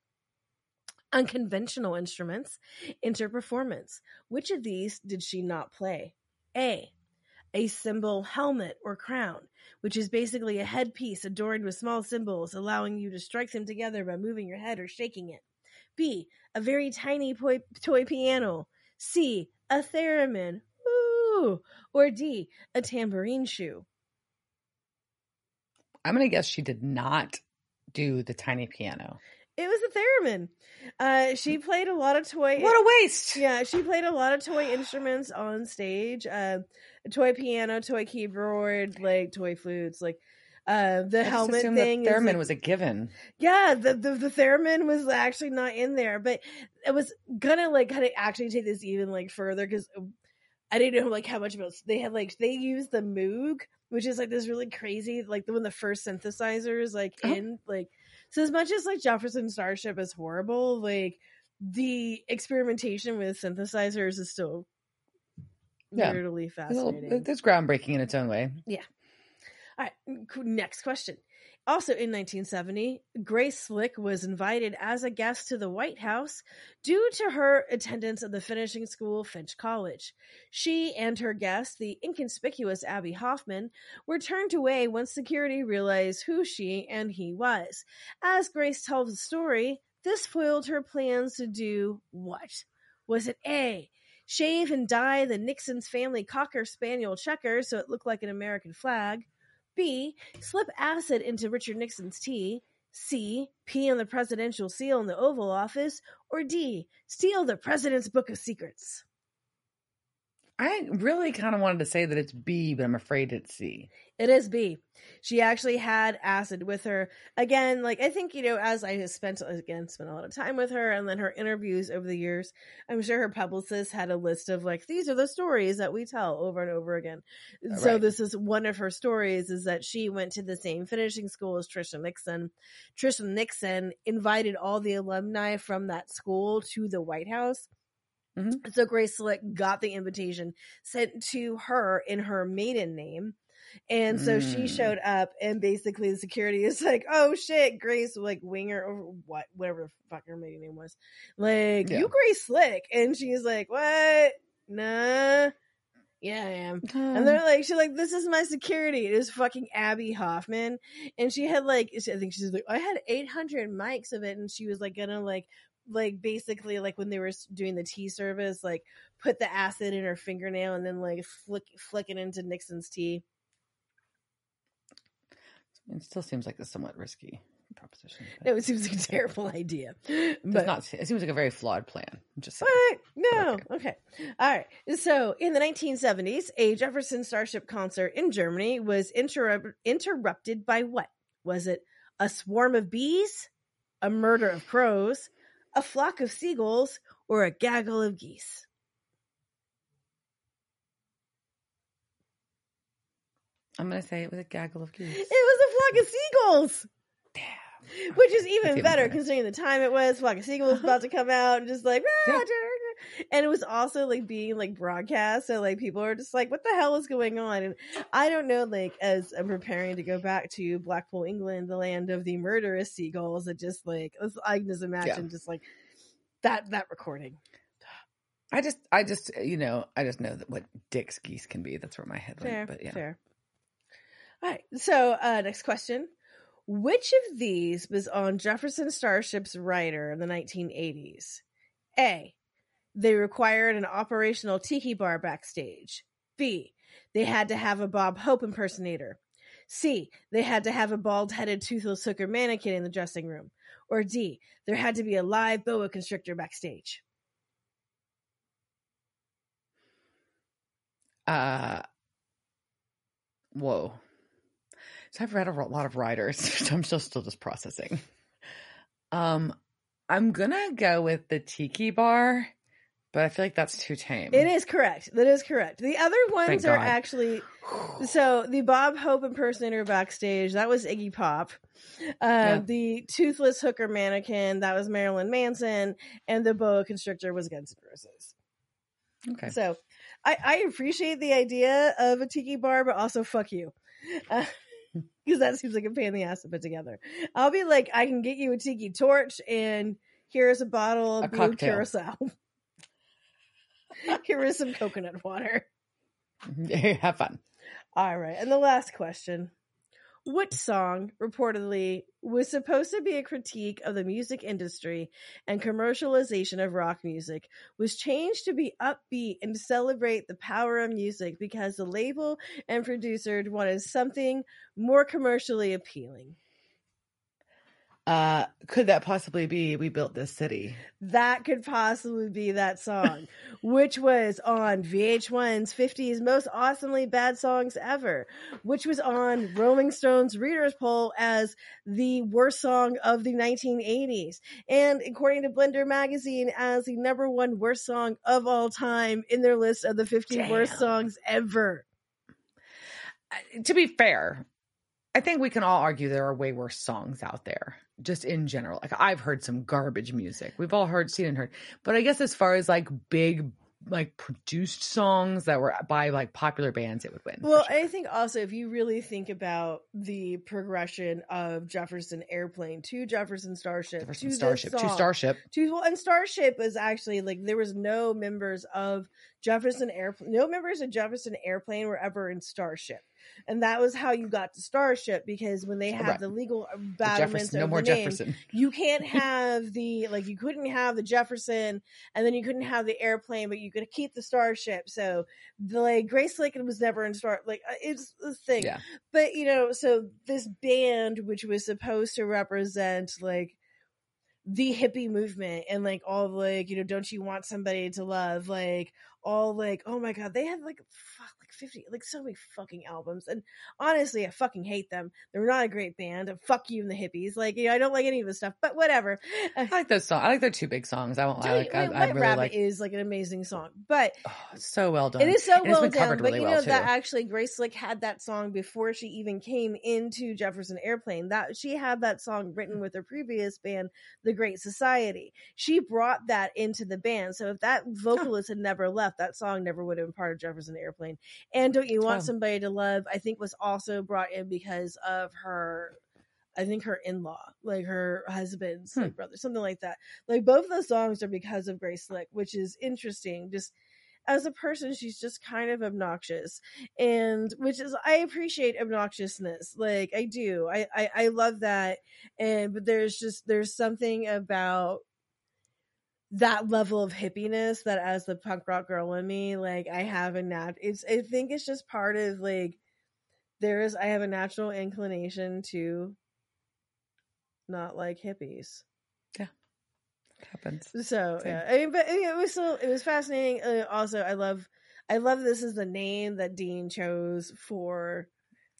unconventional instruments into her performance. Which of these did she not play? A. A cymbal helmet or crown, which is basically a headpiece adorned with small cymbals, allowing you to strike them together by moving your head or shaking it. B. A very tiny toy, toy piano. C. A theremin. Ooh. Or D. A tambourine shoe. I'm gonna guess she did not do the tiny piano. It was a theremin. Uh, she played a lot of toy. What a waste! Yeah, she played a lot of toy instruments on stage. Uh, toy piano, toy keyboard, like toy flutes, like uh, the I helmet thing. The theremin like- was a given. yeah, the, the the theremin was actually not in there, but it was gonna like kind of actually take this even like further because I didn't know like how much about they had like they used the Moog, which is like this really crazy like the one the first synthesizers like Oh. in like so as much as like Jefferson Starship is horrible, like the experimentation with synthesizers is still Yeah. weirdly little- fascinating. It's groundbreaking in its own way. Yeah. All right, next question. Also in 1970, Grace Slick was invited as a guest to the White House due to her attendance at the finishing school Finch College. She and her guest, the inconspicuous Abbie Hoffman, were turned away once security realized who she and he was. As Grace tells the story, this foiled her plans to do what? Was it A? Shave and dye the Nixon's family Cocker Spaniel checker so it looked like an American flag. B. Slip acid into Richard Nixon's tea. C. Pee on the presidential seal in the Oval Office. Or D. Steal the president's book of secrets. I really kind of wanted to say that it's B, but I'm afraid it's C. It is B. She actually had acid with her. Again, like I think, you know, as I have spent again spent a lot of time with her and then her interviews over the years, I'm sure her publicist had a list of like these are the stories that we tell over and over again. So this is one of her stories is that she went to the same finishing school as Tricia Nixon. Tricia Nixon invited all the alumni from that school to the White House. Mhm. So Grace Slick got the invitation sent to her in her maiden name. And so she Mm. showed up and basically the security is like, oh shit, Grace, like Winger or what, whatever the fuck her maiden name was. Like, Yeah. you Grace Slick. And she's like, what? Nah. Yeah, I am. And they're like, she's like, this is my security. It is fucking Abbie Hoffman. And she had like, I think she's like, I had 800 mics of it. And she was like, gonna like, like basically like when they were doing the tea service, like put the acid in her fingernail and then like flick, flick it into Nixon's tea. it still seems like a somewhat risky proposition. No, it seems like a terrible idea. Does But not. It seems like a very flawed plan. I'm just saying. What? No. Okay. Okay. All right. So, in the 1970s, a Jefferson Starship concert in Germany was interrupt- interrupted by what? Was it a swarm of bees, a murder of crows, a flock of seagulls, or a gaggle of geese? I'm gonna say it was a gaggle of geese. It was a flock of seagulls, Damn. which is even better considering the time it was. Flock of seagulls about to come out and just like, "Ah, Yeah. da, da, da." and it was also like being like broadcast. So like people are just like, "What the hell is going on?" And I don't know. Like as I'm preparing to go back to Blackpool, England, the land of the murderous seagulls, it just like I can just imagine yeah. just like that that recording. I just, I just, you know, I just know that what Dick's geese can be. That's where my head fair, went. But yeah, fair. All right. So, uh, next question. Which of these was on Jefferson Starship's rider in the 1980s? A. They required an operational tiki bar backstage. B. They had to have a Bob Hope impersonator. C. They had to have a bald headed toothless hooker mannequin in the dressing room. Or D. There had to be a live boa constrictor backstage. Uh, whoa. So I've read a lot of writers. So I'm still still just processing. Um, I'm gonna go with the tiki bar, but I feel like that's too tame. It is correct. That is correct. The other ones are actually so the Bob Hope impersonator backstage that was Iggy Pop. Uh, yeah. The toothless hooker mannequin that was Marilyn Manson, and the boa constrictor was Guns N' Roses. Okay. So I, I appreciate the idea of a tiki bar, but also fuck you. Uh, because that seems like a pain in the ass to put together. I'll be like, I can get you a tiki torch, and here's a bottle of a blue cocktail. curacao. Here is some coconut water. Have fun. All right, and the last question: which song reportedly was supposed to be a critique of the music industry and commercialization of rock music was changed to be upbeat and celebrate the power of music because the label and producer wanted something more commercially appealing. Uh, could that possibly be We Built This City? That could possibly be that song, which was on VH1's 50s Most Awesomely Bad Songs Ever, which was on Rolling Stone's Reader's Poll as the worst song of the 1980s. And according to Blender Magazine, as the number one worst song of all time in their list of the 50 Damn. worst songs ever. Uh, to be fair, I think we can all argue there are way worse songs out there just in general. Like I've heard some garbage music. We've all heard, seen and heard. But I guess as far as like big like produced songs that were by like popular bands, it would win. Well, sure. I think also if you really think about the progression of Jefferson Airplane to Jefferson Starship Jefferson to Starship song, to Starship to well, and Starship was actually like there was no members of Jefferson Airplane, no members of Jefferson Airplane were ever in Starship and that was how you got to Starship because when they had right. the legal battlements no more name, Jefferson. you can't have the like you couldn't have the Jefferson and then you couldn't have the airplane, but you could keep the Starship. So the like Grace Slick was never in Star like uh, it's the thing. Yeah. But you know, so this band which was supposed to represent like the hippie movement and like all like you know don't you want somebody to love like all like oh my god they had like fuck like 50 like so many fucking albums and honestly i fucking hate them. They're not a great band fuck you and the hippies like you know i don't like any of this stuff but whatever. I like those songs i like their two big songs i won't lie like, I, I really Rabbit like is like an amazing song but oh, so well done. it is so well done but you know well that actually grace slick had that song before she even came into jefferson airplane that she had that song written with her previous band the great society. She brought that into the band so if that vocalist had never left that song never would have been part of Jefferson Airplane. And Don't You Want Somebody to Love, I think was also brought in because of her I think her in law, like her husband's hmm. like brother, something like that. Like both of those songs are because of Grace Slick, which is interesting. Just as a person, she's just kind of obnoxious, and which is I appreciate obnoxiousness. Like I do, I I, I love that. And but there's just there's something about that level of hippiness that as the punk rock girl in me, like I have a nat it's I think it's just part of like there is I have a natural inclination to not like hippies. Yeah. It happens. So Same. yeah, I mean, but it was still it was fascinating. Uh, also, I love I love this is the name that Dean chose for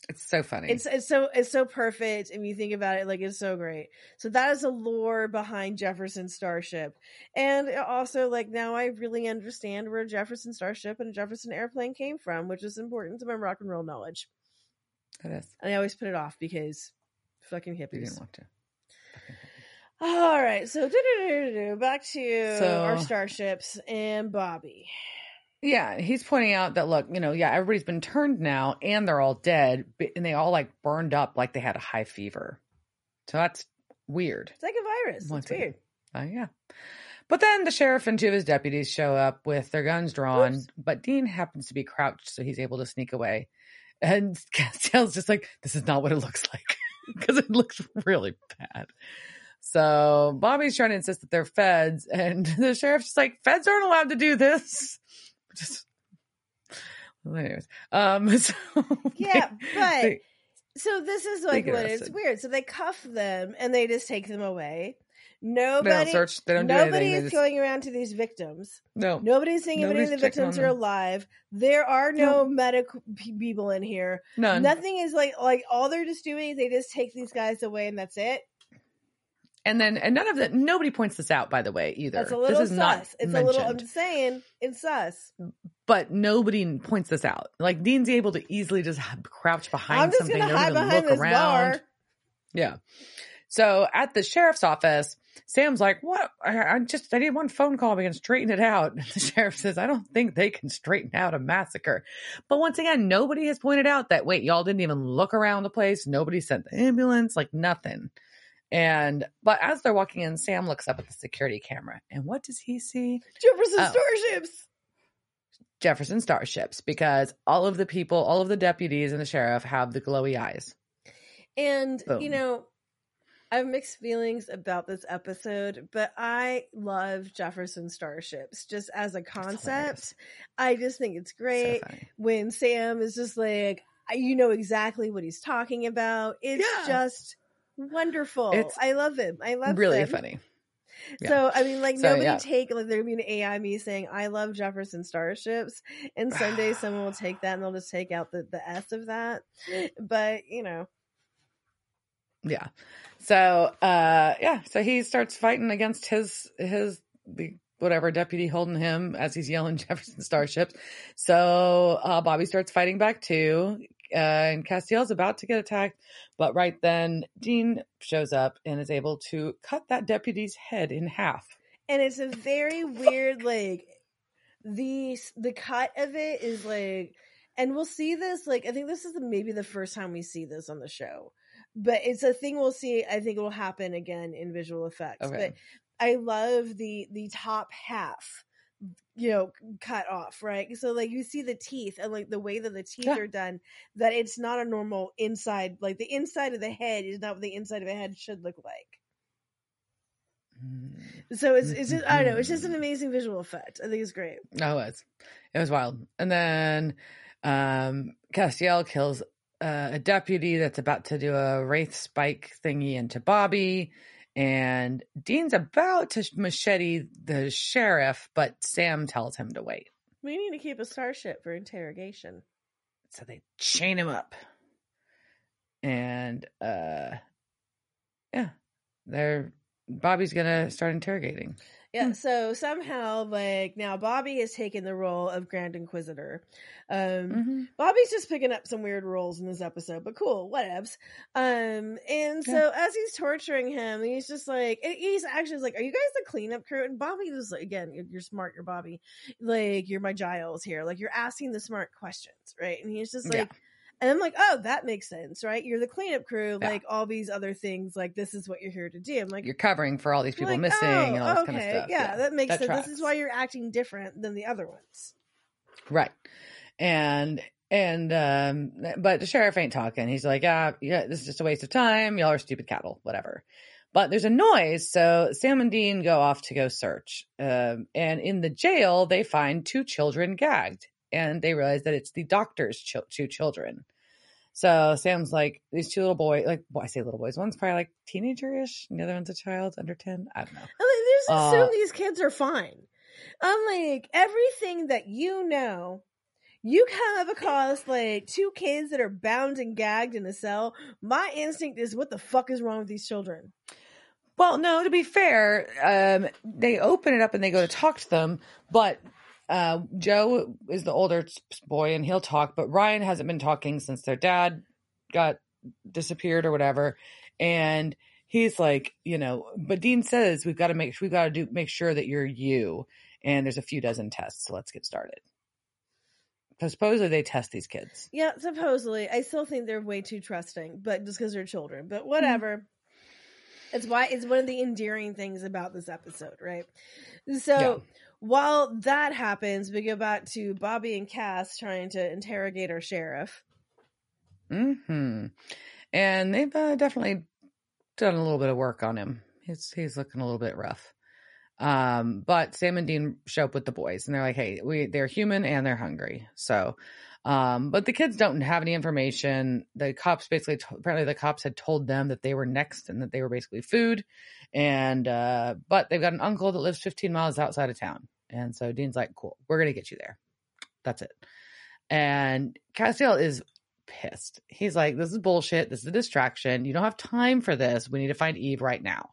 it's so funny. It's it's so it's so perfect and you think about it. Like it's so great. So that is the lore behind Jefferson Starship, and also like now I really understand where Jefferson Starship and Jefferson Airplane came from, which is important to my rock and roll knowledge. It is. And I always put it off because fucking hippies. You didn't want to. All right, so back to So- our starships and Bobby. Yeah, he's pointing out that look, you know, yeah, everybody's been turned now, and they're all dead, and they all like burned up like they had a high fever. So that's weird. It's like a virus. Once It's weird. Uh, yeah. But then the sheriff and two of his deputies show up with their guns drawn, Oops. but Dean happens to be crouched, so he's able to sneak away. And Castiel's just like, this is not what it looks like because it looks really bad. So Bobby's trying to insist that they're feds, and the sheriff's just like, feds aren't allowed to do this. Just, well, anyways, um, so Yeah, but they- so this is like what it's weird. So they cuff them and they just take them away. they don't Nobody, search, they don't do nobody. Is just, going around to these victims. no, Nobody's seeing if any of the victims are alive. There are no medical people in here. none. Nothing is like like all they're just doing. is They just take these guys away and that's it. And then, and none of that, nobody points this out, by the way, either. That's a little this is sus. not it's a little. I'm saying it's sus. but nobody points this out. Like Dean's able to easily just crouch behind I'm just something, gonna hide behind look this around. bar. Yeah. So at the sheriff's office, Sam's like, "What? I, I just I need one phone call. We can straighten it out." And the sheriff says, "I don't think they can straighten out a massacre." But once again, nobody has pointed out that wait, y'all didn't even look around the place. Nobody sent the ambulance. Like nothing. And but as they're walking in, Sam looks up at the security camera, and what does he see? Jefferson Oh. starships. Jefferson starships because all of the people, all of the deputies and the sheriff have the glowy eyes. And you know, I have mixed feelings about this episode, but I love Jefferson starships just as a concept. I just think it's great funny. when Sam is just like, you know exactly what he's talking about. It's Yeah. just wonderful. It's I love him. I love him. really funny. Yeah. So I mean, like So, nobody yeah. take like there'd be an AI me saying I love Jefferson starships, and someday someone will take that and they'll just take out the the s of that. But you know, Yeah. So uh yeah, so he starts fighting against his his the whatever deputy holding him as he's yelling Jefferson starships. So uh Bobby starts fighting back too. Uh, and Castiel's about to get attacked, but right then Dean shows up and is able to cut that deputy's head in half. and it's a very weird like the the cut of it is like and we'll see this like i think this is the, maybe the first time we see this on the show but it's a thing we'll see i think it will happen again in visual effects Okay. but i love the the top half you know cut off right so like you see the teeth and like the way that the teeth Yeah. are done that it's not a normal inside like the inside of the head is not what the inside of a head should look like so it's it's just I don't know. It's just an amazing visual effect. I think it's great. Oh, it was. It was wild. And then um Castiel kills uh, a deputy that's about to do a wraith spike thingy into Bobby. And Dean's about to machete the sheriff, but Sam tells him to wait. We need to keep a starship for interrogation. So they chain him up. And uh yeah, they're Bobby's gonna start interrogating. Yeah. Hmm. So somehow, like now, Bobby has taken the role of Grand Inquisitor. Um, Bobby's just picking up some weird roles in this episode, but cool, whatevs. Um, and so Yeah. as he's torturing him, he's just like, he's actually like, "Are you guys the cleanup crew?" And Bobby was like, "Again, you're, you're smart, you're Bobby. Like you're my Giles here. Like you're asking the smart questions, right?" And he's just Yeah. And I'm like, oh, that makes sense, right? You're the cleanup crew, Yeah. like all these other things, like this is what you're here to do. I'm like, You're covering for all these people like, missing oh, and all this okay. kind of stuff. Yeah, that makes that sense. This is why you're acting different than the other ones. Right. And and um but the sheriff ain't talking. He's like, ah, yeah, this is just a waste of time. Y'all are stupid cattle, whatever. But there's a noise, so Sam and Dean go off to go search. Um, and in the jail, they find two children gagged, and they realize that it's the doctor's chil- two children. So Sam's like, these two little boys, like, well, I say little boys. One's probably like teenager-ish, and the other one's a child under ten. I don't know. Just Uh, assume these kids are fine. I'm like, everything that you know, you come across like two kids that are bound and gagged in a cell. My instinct is, what the fuck is wrong with these children? Well, no, to be fair, um, they open it up and they go to talk to them, but uh, Joe is the older boy and he'll talk, but Ryan hasn't been talking since their dad got disappeared or whatever. And he's like, you know, but Dean says we've got to make we've got to do make sure that you're you. And there's a few dozen tests, so let's get started. Supposedly they test these kids. Yeah, supposedly. I still think they're way too trusting, but just because they're children. But whatever. Mm. It's why it's one of the endearing things about this episode, right? So yeah. While that happens, we go back to Bobby and Cass trying to interrogate our sheriff. Hmm. And they've uh, definitely done a little bit of work on him. He's he's looking a little bit rough. Um, but Sam and Dean show up with the boys, and they're like, "Hey, we they're human and they're hungry." So, um, but the kids don't have any information. The cops basically apparently the cops had told them that they were next and that they were basically food, and uh, but they've got an uncle that lives 15 miles outside of town, and so Dean's like, "Cool, we're gonna get you there." That's it. And Castiel is pissed. He's like, this is bullshit. This is a distraction. You don't have time for this. We need to find Eve right now.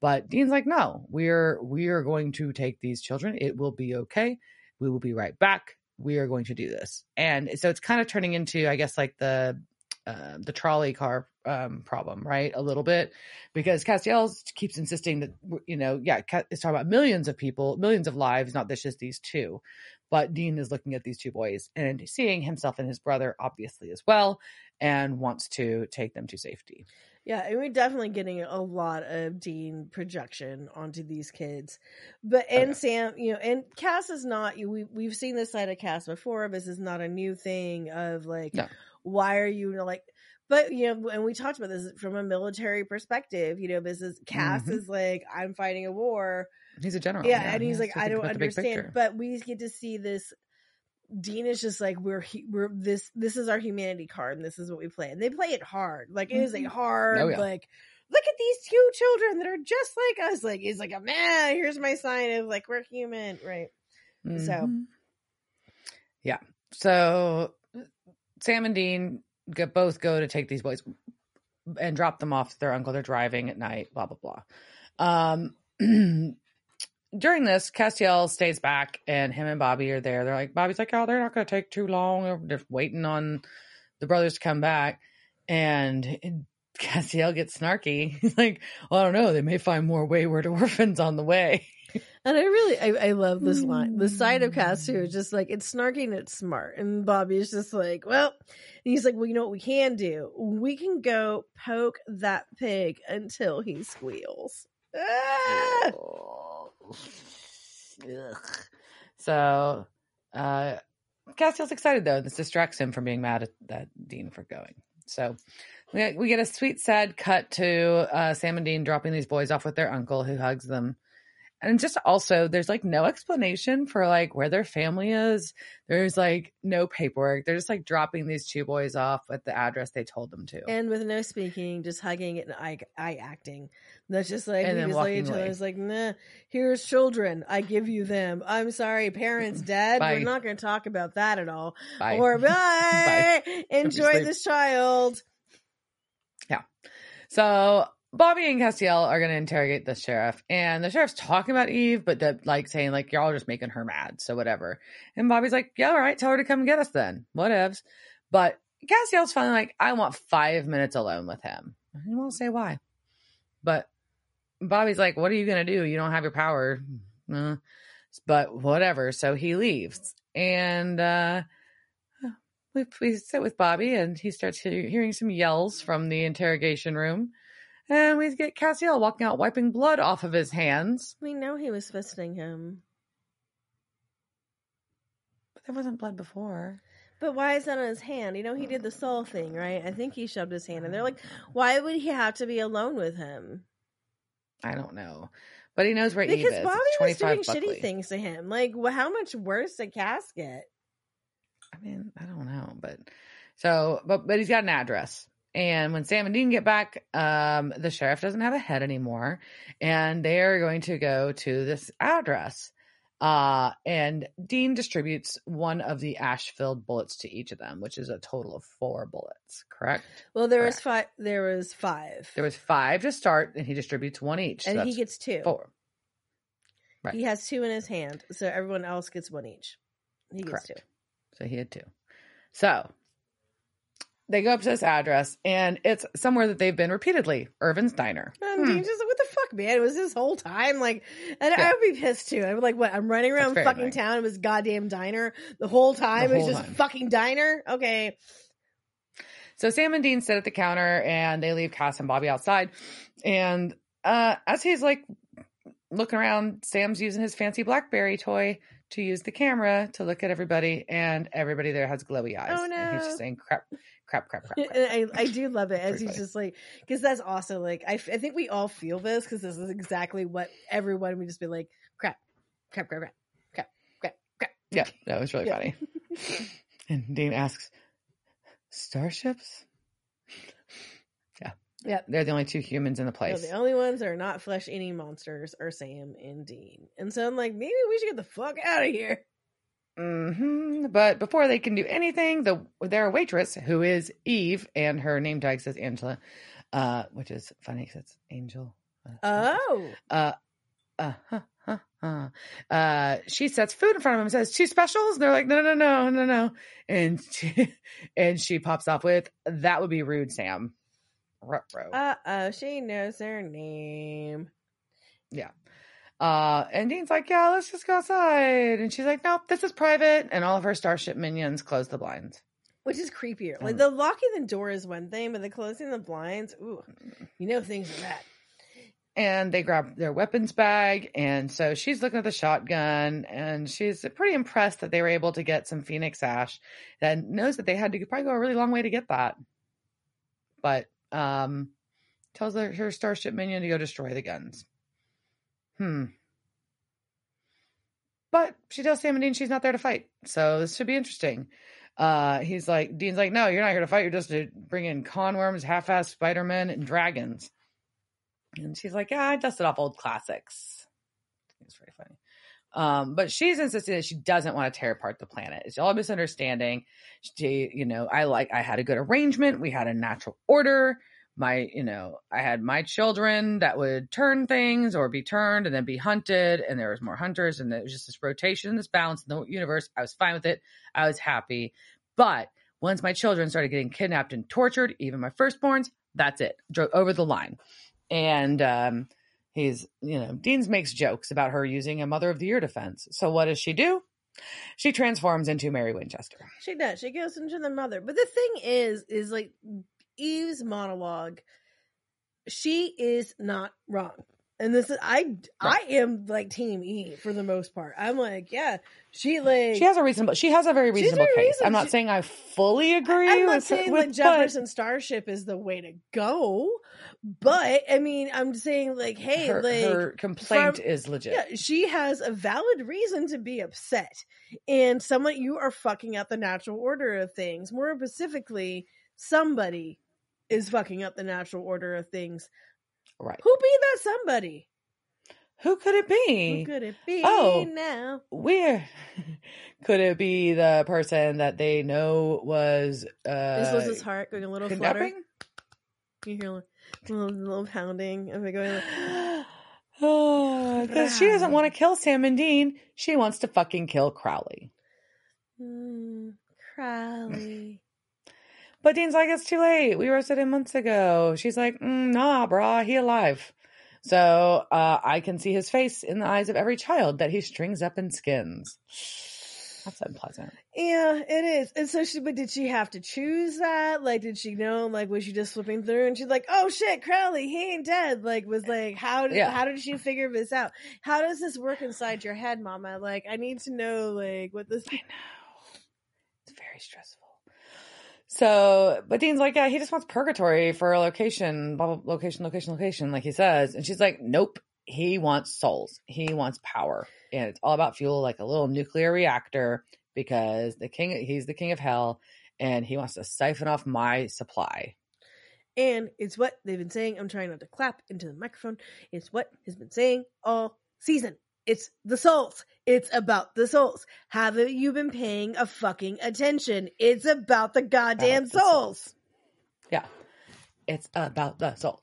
But Dean's like, no, we're we are going to take these children. It will be okay. We will be right back. We are going to do this. And so it's kind of turning into, I guess, like the uh, the trolley car um, problem, right? A little bit, because Castiel keeps insisting that you know, yeah, it's talking about millions of people, millions of lives, not this just these two. But Dean is looking at these two boys and seeing himself and his brother, obviously, as well, and wants to take them to safety. Yeah, and we're definitely getting a lot of Dean projection onto these kids. But and okay. Sam, you know, and Cass is not we we've seen this side of Cass before. This is not a new thing of like no. why are you like but you know, and we talked about this from a military perspective. You know, this is Cass mm-hmm. is like, I'm fighting a war. He's a general. Yeah, yeah and he's like, I don't understand. But we get to see this. Dean is just like we're we're this this is our humanity card and this is what we play and they play it hard like it is a mm-hmm. hard oh, yeah. like look at these two children that are just like us like he's like a man here's my sign of like we're human right mm-hmm. so yeah so Sam and Dean get, both go to take these boys and drop them off to their uncle. They're driving at night, blah, blah, blah. Um, during this, Castiel stays back and him and Bobby are there. They're like, Bobby's like, oh, they're not going to take too long. They're just waiting on the brothers to come back. And Castiel gets snarky. He's like, well, I don't know. They may find more wayward orphans on the way. And I really, I, I love this line. The side of Castiel is just like, it's snarky and it's smart. And Bobby's just like, well, he's like, well, you know what we can do? We can go poke that pig until he squeals. Ah! So, uh, Castiel's excited though. This distracts him from being mad at that Dean for going. So we, we get a sweet, sad cut to uh, Sam and Dean dropping these boys off with their uncle who hugs them and just also there's like no explanation for like where their family is. There's like no paperwork. They're just like dropping these two boys off at the address they told them to. And with no speaking just hugging and eye, eye acting. That's just like and we just look at each other it's like nah here's children. I give you them. I'm sorry parents dead. We're not going to talk about that at all. Bye. or bye, bye. enjoy this child. Yeah. So Bobby and Castiel are going to interrogate the sheriff, and the sheriff's talking about Eve, but the, like saying like you're all just making her mad, so whatever. And Bobby's like, yeah, all right, tell her to come get us then, whatevs. But Castiel's finally like, I want five minutes alone with him. He won't say why, but Bobby's like, what are you going to do? You don't have your power, uh, but whatever. So he leaves, and uh, we we sit with Bobby, and he starts hearing some yells from the interrogation room and we get Castiel walking out, wiping blood off of his hands. We know he was fisting him. But there wasn't blood before. But why is that on his hand? You know, he did the soul thing, right? I think he shoved his hand in there. Like, why would he have to be alone with him? I don't know. But he knows where because Eve is. Bobby was doing Buckley. shitty things to him. Like, well, how much worse did Cass get? I mean, I don't know, but so, but but he's got an address. And when Sam and Dean get back, um, the sheriff doesn't have a head anymore, and they are going to go to this address. Uh, and Dean distributes one of the ash filled bullets to each of them, which is a total of four bullets, correct? Well, there correct. was five. There was five. There was five to start, and he distributes one each. And so he gets two. Four. Right. He has two in his hand, so everyone else gets one each. He gets correct. two. So he had two. So they go up to this address, and it's somewhere that they've been repeatedly. Irvin's Diner. And Hmm. Dean's just like, what the fuck, man? It was this whole time. Like, and Yeah. I would be pissed too. I'm like, what? I'm running around fucking annoying. town. It was goddamn diner the whole time. The it was whole just time. fucking diner. Okay. So Sam and Dean sit at the counter, and they leave Cass and Bobby outside. And uh, as he's like looking around, Sam's using his fancy BlackBerry toy to use the camera to look at everybody, and everybody there has glowy eyes. Oh, And he's just saying crap, crap, crap, crap. I, I do love it as he's just like, because that's also like, I, I think we all feel this because this is exactly what everyone would just be like, crap, crap, crap, crap, crap, crap, crap. Yeah, that was really Yeah. funny. and Dean asks, "Starships?" Yeah, Yeah. They're the only two humans in the place. the only ones that are not flesh eating monsters are Sam and Dean. And so I'm like, maybe we should get the fuck out of here. Hmm But before they can do anything, the their waitress, who is Eve, and her name tag says Angela, uh, which is funny because it's Angel. Uh, Oh. uh, uh, huh, huh, huh. uh, she sets food in front of him and says two specials. And they're like, no, no, no, no, no. And she, and she pops off with, that would be rude, Sam. Uh oh, she knows her name. Uh, and Dean's like, yeah, let's just go outside. And she's like, nope, this is private. And all of her Starship minions close the blinds. Which is creepier. Like Um, the locking the door is one thing, but the closing the blinds, ooh, you know things are bad. And they grab their weapons bag. And so she's looking at the shotgun and she's pretty impressed that they were able to get some Phoenix Ash and knows that they had to probably go a really long way to get that. But, um, tells her, her Starship minion to go destroy the guns. Hmm. But she tells Sam and Dean she's not there to fight. So this should be interesting. Uh, he's like, Dean's like, no, you're not here to fight. You're just to bring in Khan worms, half-assed Spider-Man, and dragons. And she's like, yeah, I dusted off old classics. It's very funny. Um, but she's insisting that she doesn't want to tear apart the planet. It's all a misunderstanding. She, you know, I like, I had a good arrangement. We had a natural order. My, you know, I had my children that would turn things or be turned and then be hunted. And there was more hunters and there was just this rotation, this balance in the universe. I was fine with it. I was happy. But once my children started getting kidnapped and tortured, even my firstborns, that's it. Drove over the line. And, um, he's you know dean's makes jokes about her using a mother of the year defense so what does she do she transforms into mary winchester She does. She goes into the mother. But the thing is, is like Eve's monologue, she is not wrong. And this is I I am like team Eve for the most part. I'm like, yeah, she like she has a reasonable she has a very reasonable very case i'm not She- saying i fully agree I'm not with, saying with like Jefferson Starship is the way to go, but I mean, I'm saying like, hey, her, like her complaint from- is legit Yeah, she has a valid reason to be upset. And someone you are fucking up the natural order of things. More specifically, somebody is fucking up the natural order of things. right Who be that somebody? who could it be Who could it be Oh. now? where could it be the person that they know was uh This was his heart going a little flutter. kidnapping You hear a little, little pounding of it going like, because she doesn't want to kill Sam and Dean. She wants to fucking kill Crowley. mm, Crowley. But Dean's like, it's too late. We roasted him months ago. She's like, mm, nah, brah, he alive. So uh, I can see his face in the eyes of every child that he strings up and skins. That's unpleasant. Yeah, it is. And so she, but did she have to choose that? Like, did she know? Like, was she just flipping through and she's like, "Oh shit, Crowley, he ain't dead." Like, was like, how did Yeah. how did she figure this out? How does this work inside your head, Mama? Like, I need to know, like, what this. I know. It's very stressful. So, but Dean's like, yeah, he just wants purgatory for a location, blah, blah, location, location, location, like he says. And she's like, nope, he wants souls. He wants power. And it's all about fuel, like a little nuclear reactor, because the king, he's the king of hell, and he wants to siphon off my supply. And it's what they've been saying. I'm trying not to clap into the microphone. It's what has been saying all season. It's the souls. It's about the souls. Haven't you been paying a fucking attention? It's about the goddamn About the souls. souls. Yeah. It's about the souls.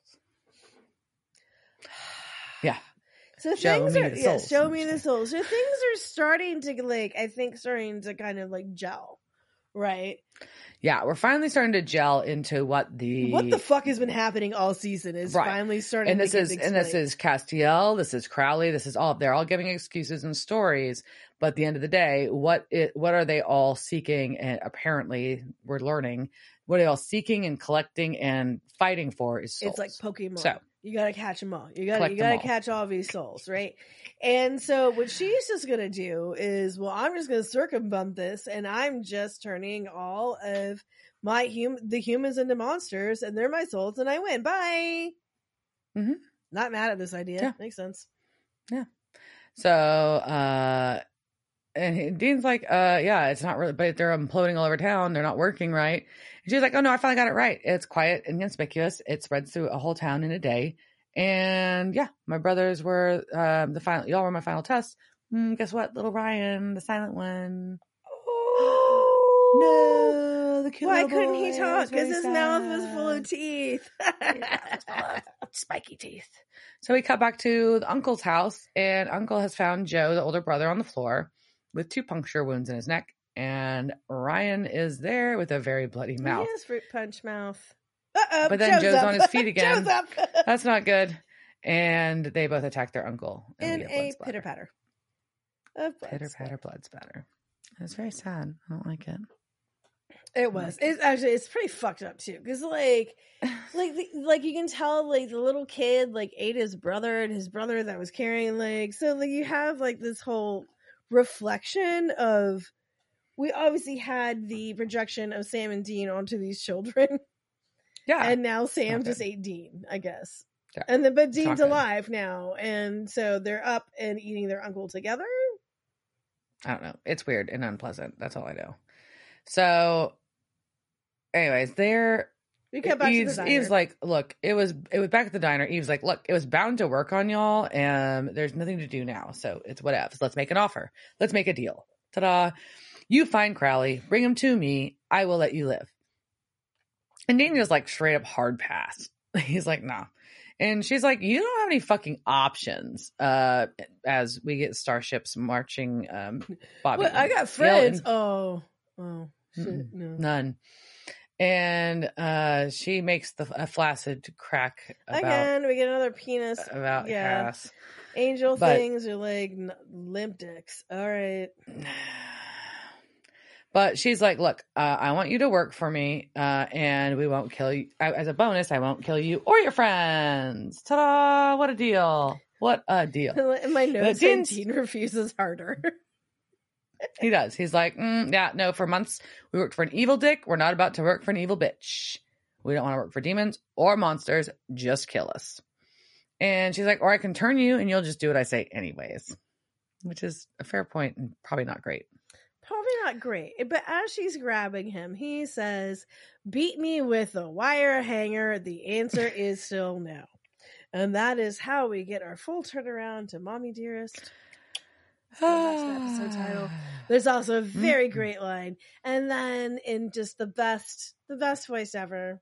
Yeah. So Show things me are the yeah, show me the souls. So things are starting to like I think starting to kind of like gel right? Yeah, we're finally starting to gel into what the What the fuck has been happening all season is Right. finally starting. and this is and this is Castiel, this is Crowley, this is all they're all giving excuses and stories, but at the end of the day, what it what are they all seeking and apparently we're learning what are they all seeking and collecting and fighting for is souls. It's like Pokemon. So- you gotta catch them all. You gotta Collect you gotta all. catch all these souls, right? And so what she's just gonna do is, well, I'm just gonna circumvent this, and I'm just turning all of my hum the humans into monsters, and they're my souls, and I win. Bye. Mhm. Not mad at this idea. Yeah. Makes sense. Yeah. So, uh, and Dean's like, uh, yeah, it's not really, but they're imploding all over town. They're not working right. And she's like, oh no, I finally got it right. It's quiet and conspicuous. It spreads through a whole town in a day. And yeah, my brothers were, um, the final, y'all were my final test. Mm, guess what? Little Ryan, the silent one. No, the cute Why couldn't he talk? Because his mouth was full of teeth. His mouth was full of spiky teeth. So we cut back to the uncle's house, and uncle has found Joe, the older brother, on the floor with two puncture wounds in his neck. And Ryan is there with a very bloody mouth. He has fruit punch mouth. Uh-oh, But then Joe's up. on his feet again. Joe's up. That's not good. And they both attack their uncle. in we get blood a pitter patter. Pitter patter blood spatter. It's very sad. I don't like it. It was. It's actually it's pretty fucked up too, because like, like, the, like you can tell like the little kid like ate his brother and his brother that was carrying like so like you have like this whole reflection of we obviously had the projection of Sam and Dean onto these children, Yeah. and now Sam just ate Dean, I guess. Yeah. And then, but Dean's alive now, and so they're up and eating their uncle together. I don't know. It's weird and unpleasant. That's all I know. So, anyways, they're We cut back Eve's, to the Eve's like, look, it was it was back at the diner. Eve's like, look, it was bound to work on y'all, and there's nothing to do now, so it's whatever. Let's make an offer. Let's make a deal. Ta-da! You find Crowley, bring him to me. I will let you live. And Daniel's like straight up hard pass. He's like, nah. And she's like, you don't have any fucking options. Uh, as we get starships marching, um, Bobby. Well, I got friends. and- Oh, oh, shit, no. None. And uh, she makes the a flaccid crack about Again, we get another penis. about yeah. Cass. Angel but- things are like limp dicks. All right. But she's like, "Look, uh, I want you to work for me, uh, and we won't kill you. As a bonus, I won't kill you or your friends. Ta-da! What a deal! What a deal! In my notes, Dean refuses harder. He does. He's like, mm, yeah, no. For months, we worked for an evil dick. We're not about to work for an evil bitch. We don't want to work for demons or monsters. Just kill us." And she's like, "Or I can turn you, and you'll just do what I say, anyways." Which is a fair point and probably not great. Probably not great. But as she's grabbing him, he says, Beat me with a wire hanger. The answer is still no. And that is how we get our full turnaround to Mommy Dearest. To the episode title. There's also a very Mhm. great line. And then in just the best, the best voice ever,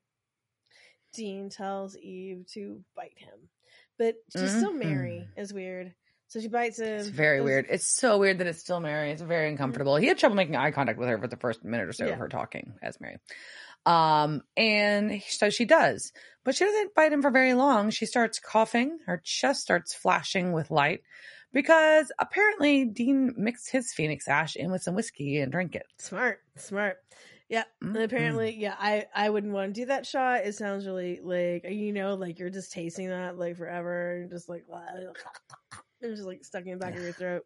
Dean tells Eve to bite him. But she's still Mary is weird. So she bites him. It's very weird. It's so weird that it's still Mary. It's very uncomfortable. He had trouble making eye contact with her for the first minute or so Yeah. of her talking as Mary. Um, and so she does, but she doesn't bite him for very long. She starts coughing. Her chest starts flashing with light because apparently Dean mixed his Phoenix Ash in with some whiskey and drank it. Smart, smart. Yeah, and Mhm. apparently, yeah, I I wouldn't want to do that shot. It sounds really like you know, like you're just tasting that like forever, and just like it's just like stuck in the back of your throat.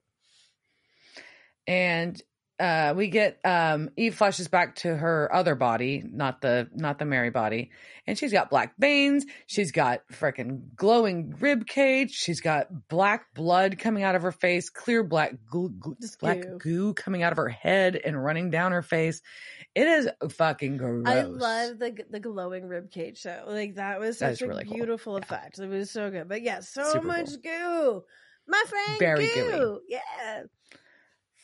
and uh we get um eve flashes back to her other body not the not the mary body and she's got black veins she's got freaking glowing rib cage she's got black blood coming out of her face clear black goo, goo, black goo. goo. coming out of her head and running down her face it is fucking gross I love the the glowing rib cage show. Like that was such is a really cool. beautiful Yeah. effect. It was so good. But yeah, so Super much cool. goo. My friend Very goo. gooey. Yeah.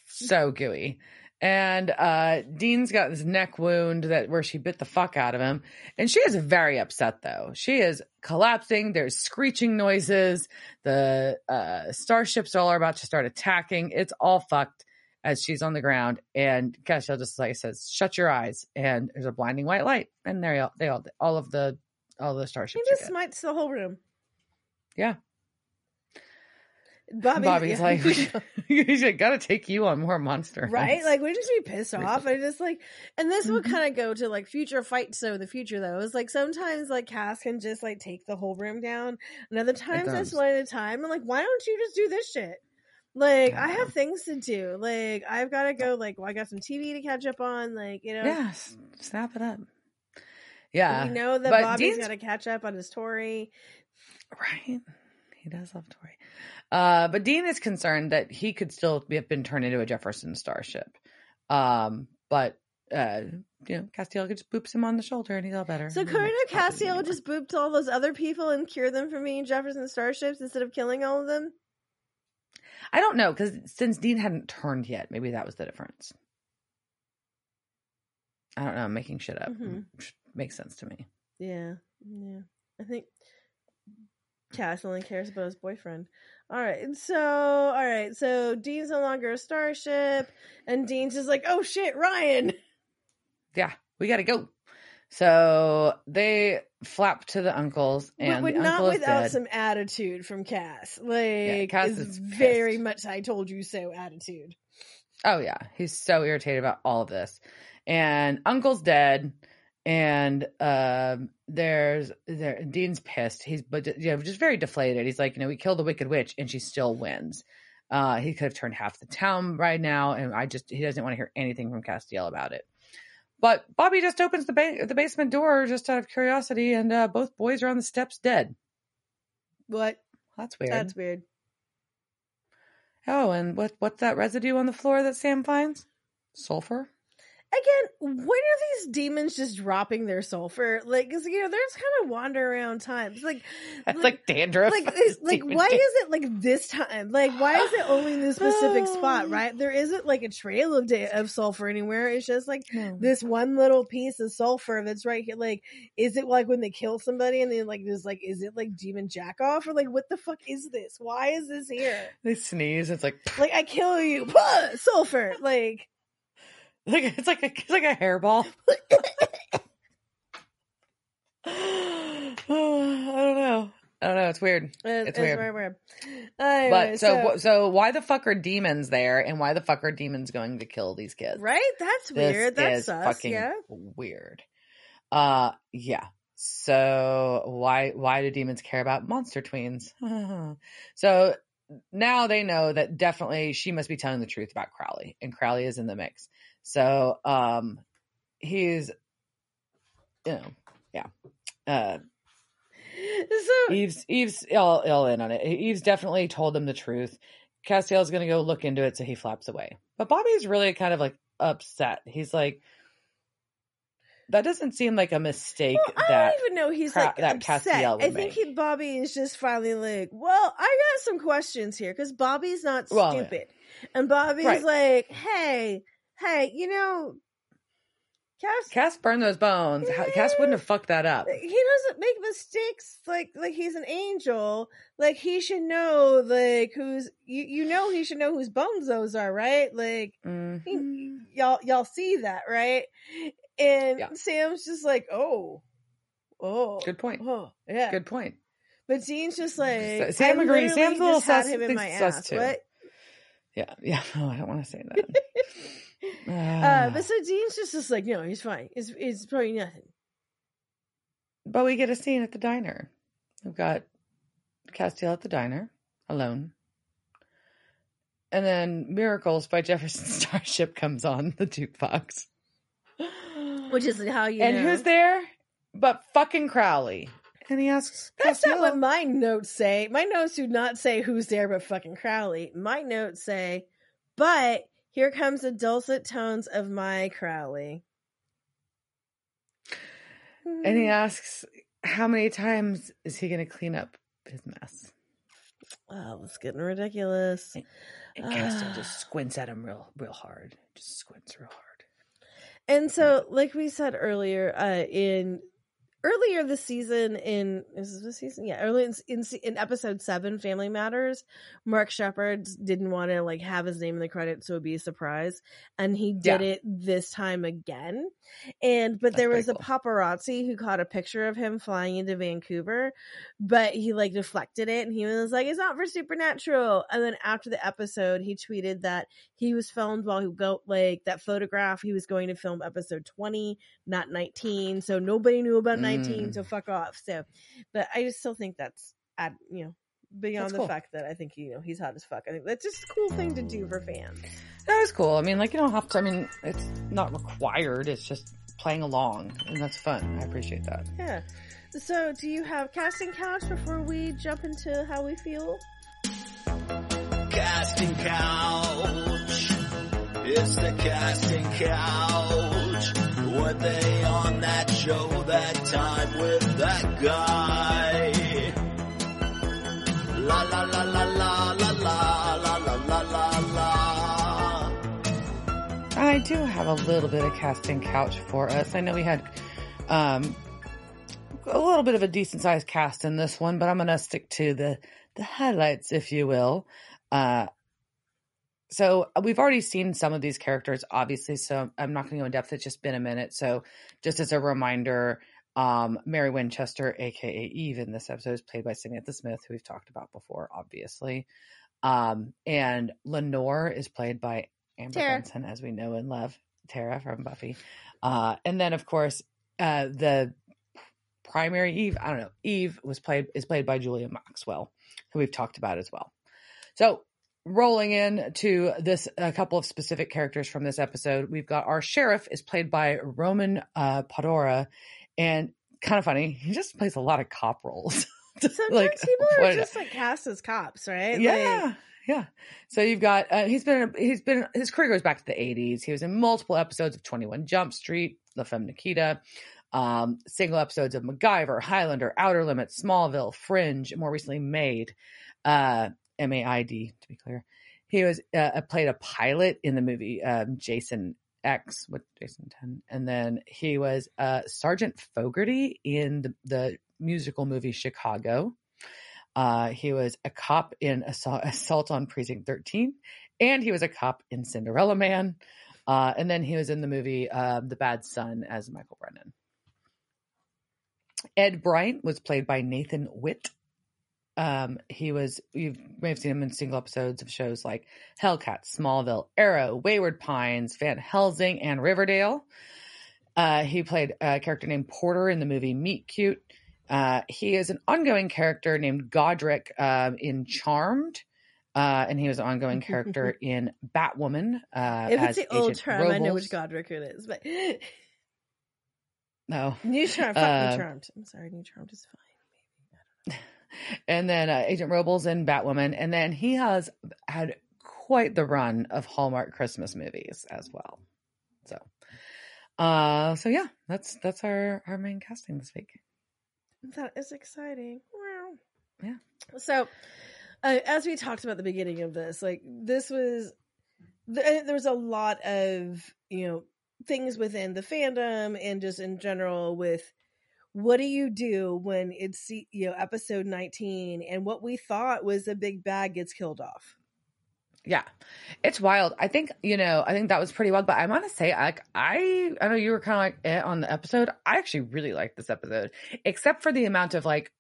so gooey. And uh Dean's got this neck wound that where she bit the fuck out of him. And she is very upset though. She is collapsing. There's screeching noises. The uh starships all are about to start attacking. It's all fucked. as she's on the ground, and Castiel just like says, "Shut your eyes," and there's a blinding white light, and there all they all all of the all the He starships. just smites the whole room. Yeah. Bobby, Bobby's yeah. like, "You got to take you on more monster right? hunts." Like we just be pissed off. I just like, and this would Mhm. kind of go to like future fights. So the future though is like sometimes like Cass can just like take the whole room down, and other times that's one at a time. I'm like, why don't you just do this shit? Like I have things to do. Like I've got to go. Like well, I got some TV to catch up on. Like you know, yeah, snap it up. Yeah, we know that but Bobby's got to catch up on his Tory. Right. He does love Tori. Uh, but Dean is concerned that he could still have been turned into a Jefferson starship. Um, but, uh, you know, Castiel just boops him on the shoulder and he's all better. So He Karina doesn't bother me Castiel just booped all those other people and cured them from being Jefferson starships instead of killing all of them. I don't know, because since Dean hadn't turned yet, maybe that was the difference. I don't know. I'm making shit up. Mhm. Makes sense to me. Yeah, yeah. I think Cass only cares about his boyfriend. All right, and so all right, so Dean's no longer a starship, and Dean's just like, oh shit, Ryan. Yeah, we got to go. So they flap to the uncles, and but the not uncle is without some attitude from Cass. Like, Cass it's is very much "I told you so" attitude. Oh yeah, he's so irritated about all of this. And Uncle's dead, and um, there's there Dean's pissed. He's but you know just very deflated. He's like, you know, we killed the Wicked Witch, and she still wins. Uh, he could have turned half the town right now, and I just he doesn't want to hear anything from Castiel about it. But Bobby just opens the ba- the basement door just out of curiosity, and uh, both boys are on the steps dead. What? That's weird. That's weird. Oh, and what what's that residue on the floor that Sam finds? Sulfur. Again, when are these demons just dropping their sulfur? Like, 'cause, you know, they're just kind of wander around times. Like, That's like dandruff. like like why is it like this time like why is it only in this specific spot right there isn't like a trail of da- of sulfur anywhere it's just like No. this one little piece of sulfur that's right here like is it like when they kill somebody and then like there's like is it like demon jack off or like what the fuck is this why is this here They sneeze. It's like like i kill you sulfur like like it's like a it's like a hairball. I don't know. I don't know. It's weird. it's, It's it's weird. very weird anyway, But so so, so why the fuck are demons there, and why the fuck are demons going to kill these kids? right that's This weird that's is sus fucking yeah weird. Uh, yeah. So why why do demons care about monster tweens? so now they know that definitely she must be telling the truth about Crowley, and Crowley is in the mix. So um, he's you know yeah. Uh, so Eve's Eve's all, all in on it. Eve's definitely told them the truth. Castiel's gonna go look into it, so he flaps away. But Bobby's really kind of like upset. He's like, that doesn't seem like a mistake. Well, I don't even know he's Cra- like that upset. Castiel would I think he, Bobby is just finally like, well, I got some questions here because Bobby's not Well, yeah. stupid, and Bobby's Right. like, hey, hey, you know, Cass, Cass burned those bones. How- Cass wouldn't have fucked that up. he doesn't make mistakes. Like, like he's an angel. Like he should know, like who's you. You know, he should know whose bones those are, right? Like Mhm. y'all, y'all see that, right? And Yeah. Sam's just like, oh, oh, Good point. Oh, yeah. Good point. But Dean's just like Sam agrees. Sam's a little sus- him in my ass. too. What? Yeah, yeah. Oh, I don't want to say that. uh, but so Dean's just, just like, no, he's fine. It's it's probably nothing. But we get a scene at the diner. We've got Castiel at the diner, alone. And then Miracles by Jefferson Starship comes on the jukebox. Which is how you and know. who's there? But fucking Crowley. And he asks That's not what my notes say. My notes do not say who's there but fucking Crowley. My notes say, but here comes the dulcet tones of my Crowley. and he asks, how many times is he going to clean up his mess? Oh, it's getting ridiculous. And Castiel just squints at him real, real hard. Just squints real hard. And so, like we said earlier, uh, in earlier this season in is this the season? Yeah early in, in in episode seven family matters mark Sheppard didn't want to like have his name in the credits so it'd be a surprise. And he did Yeah. it this time again. And but That's there was pretty a paparazzi who caught a picture of him flying into vancouver but he like deflected it and he was like it's not for supernatural. And then after the episode he tweeted that he was filmed while he go like that photograph he was going to film episode 20 not 19 so nobody knew about 19 Mm. so fuck off so but i just still think that's at you know beyond That's the cool. fact that i think you know he's hot as fuck i think that's just a cool thing to do for fans That was cool. I mean, like you don't have to. I mean, it's not required. It's just playing along, and that's fun. I appreciate that. yeah so do you have casting couch before we jump into how we feel Casting couch. It's the casting couch. Were they on that show that time with that guy? La la la la la la la la la la la. I do have a little bit of casting couch for us. I know we had um, a little bit of a decent sized cast in this one, but I'm going to stick to the the highlights, if you will. Uh, so we've already seen some of these characters, obviously. So I'm not going to go in depth. It's just been a minute. So just as a reminder, um, Mary Winchester, aka Eve, in this episode is played by Samantha Smith, who we've talked about before, obviously. Um, and Lenore is played by Amber Tara. Benson, as we know and love, Tara from Buffy. Uh, and then, of course, uh, the primary Eve, I don't know, Eve was played is played by Julia Maxwell, who we've talked about as well. So rolling in to this a couple of specific characters from this episode. We've got our sheriff is played by roman uh Podhora and kind of funny he just plays a lot of cop roles. Sometimes Like, people are what- just like cast as cops right? Yeah Like, yeah. So you've got uh, he's been he's been his career goes back to the 80s he was in multiple episodes of 21 jump street la femme nikita um single episodes of macgyver highlander outer limits smallville fringe more recently made uh m-a-i-d to be clear he was uh, played a pilot in the movie um jason x with jason 10 and then he was uh sergeant fogarty in the, the musical movie chicago uh, he was a cop in Assault, Assault on Precinct 13, and he was a cop in Cinderella Man. Uh, and then he was in the movie uh, The Bad Son as Michael Brennan. Ed Bryant was played by Nathan Witte. Um, he was, you may have seen him in single episodes of shows like Hellcat, Smallville, Arrow, Wayward Pines, Van Helsing, and Riverdale. Uh, he played a character named Porter in the movie Meet Cute. Uh, he is an ongoing character named Godric um, in Charmed. Uh, and he was an ongoing character in Batwoman. Uh, if as it's the old Agent charm i know which godric it is but No. new charm fuck Uh, new charmed i'm sorry new charmed is fine and then uh, Agent Robles and Batwoman, and then he has had quite the run of Hallmark Christmas movies as well. So, uh, so yeah, that's that's our our main casting this week. That is exciting. Wow. Yeah. So, uh, as we talked about the beginning of this, like this was, th- there was a lot of you know things within the fandom and just in general with what do you do when it's you know episode 19 and what we thought was a big bag gets killed off Yeah, it's wild. I think you know. I think that was pretty wild. But I want to say, like, I I know you were kind of like eh on the episode. I actually really liked this episode, except for the amount of like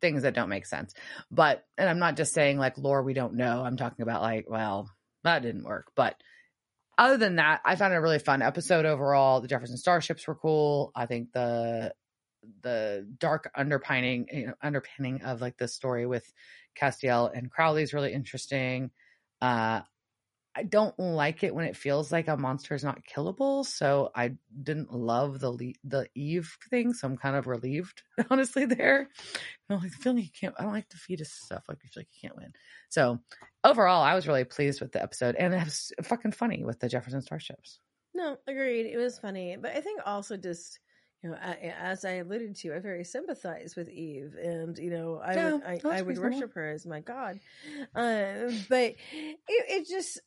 things that don't make sense. But and I'm not just saying like lore we don't know. I'm talking about like, well, that didn't work. But other than that, I found it a really fun episode overall. The Jefferson Starships were cool. I think the the dark underpinning you know, underpinning of like the story with Castiel and Crowley is really interesting. Uh, I don't like it when it feels like a monster is not killable. So I didn't love the le- the Eve thing. So I'm kind of relieved, honestly. There, I like feeling you can't. I don't like defeatist stuff. Like you feel like you can't win. So overall, I was really pleased with the episode, and it was fucking funny with the Jefferson Starships. no agreed it was funny but i think also just you know a- as i alluded to i very sympathize with eve and you know i Yeah, would I, I would worship her as my god uh, but it, it just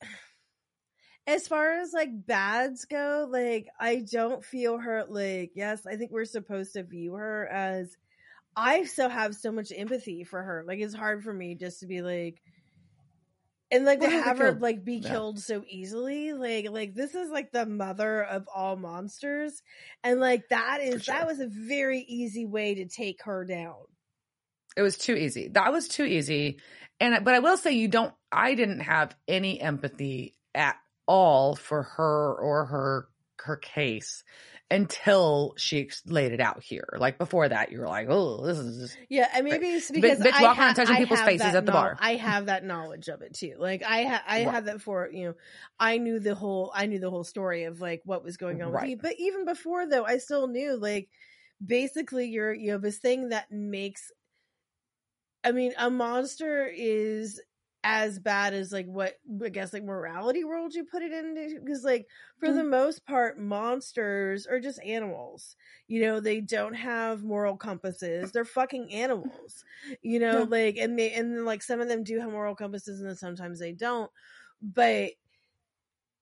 as far as like bads go, like I don't feel her like yes, I think we're supposed to view her as I still have so much empathy for her. Like it's hard for me just to be like and like to have her like be killed so easily. Like like this is like the mother of all monsters. And like that is sure. that was a very easy way to take her down. It was too easy. That was too easy. And but I will say you don't I didn't have any empathy at all for her or her her case until she laid it out here. Like before that you were like, "Oh, this is just Yeah, and maybe it's because bitch I walking around touching I people's have faces that at the bar. I have that knowledge of it too. Like I ha- I Right. had that for you know, I knew the whole I knew the whole story of like what was going on with me. But even before though, I still knew like basically you're you have this thing that makes. I mean, a monster is as bad as like what I guess like morality world you put it into because like for the mm-hmm. most part monsters are just animals. You know they don't have moral compasses. They're fucking animals. You know like and they and then like some of them do have moral compasses and then sometimes they don't. But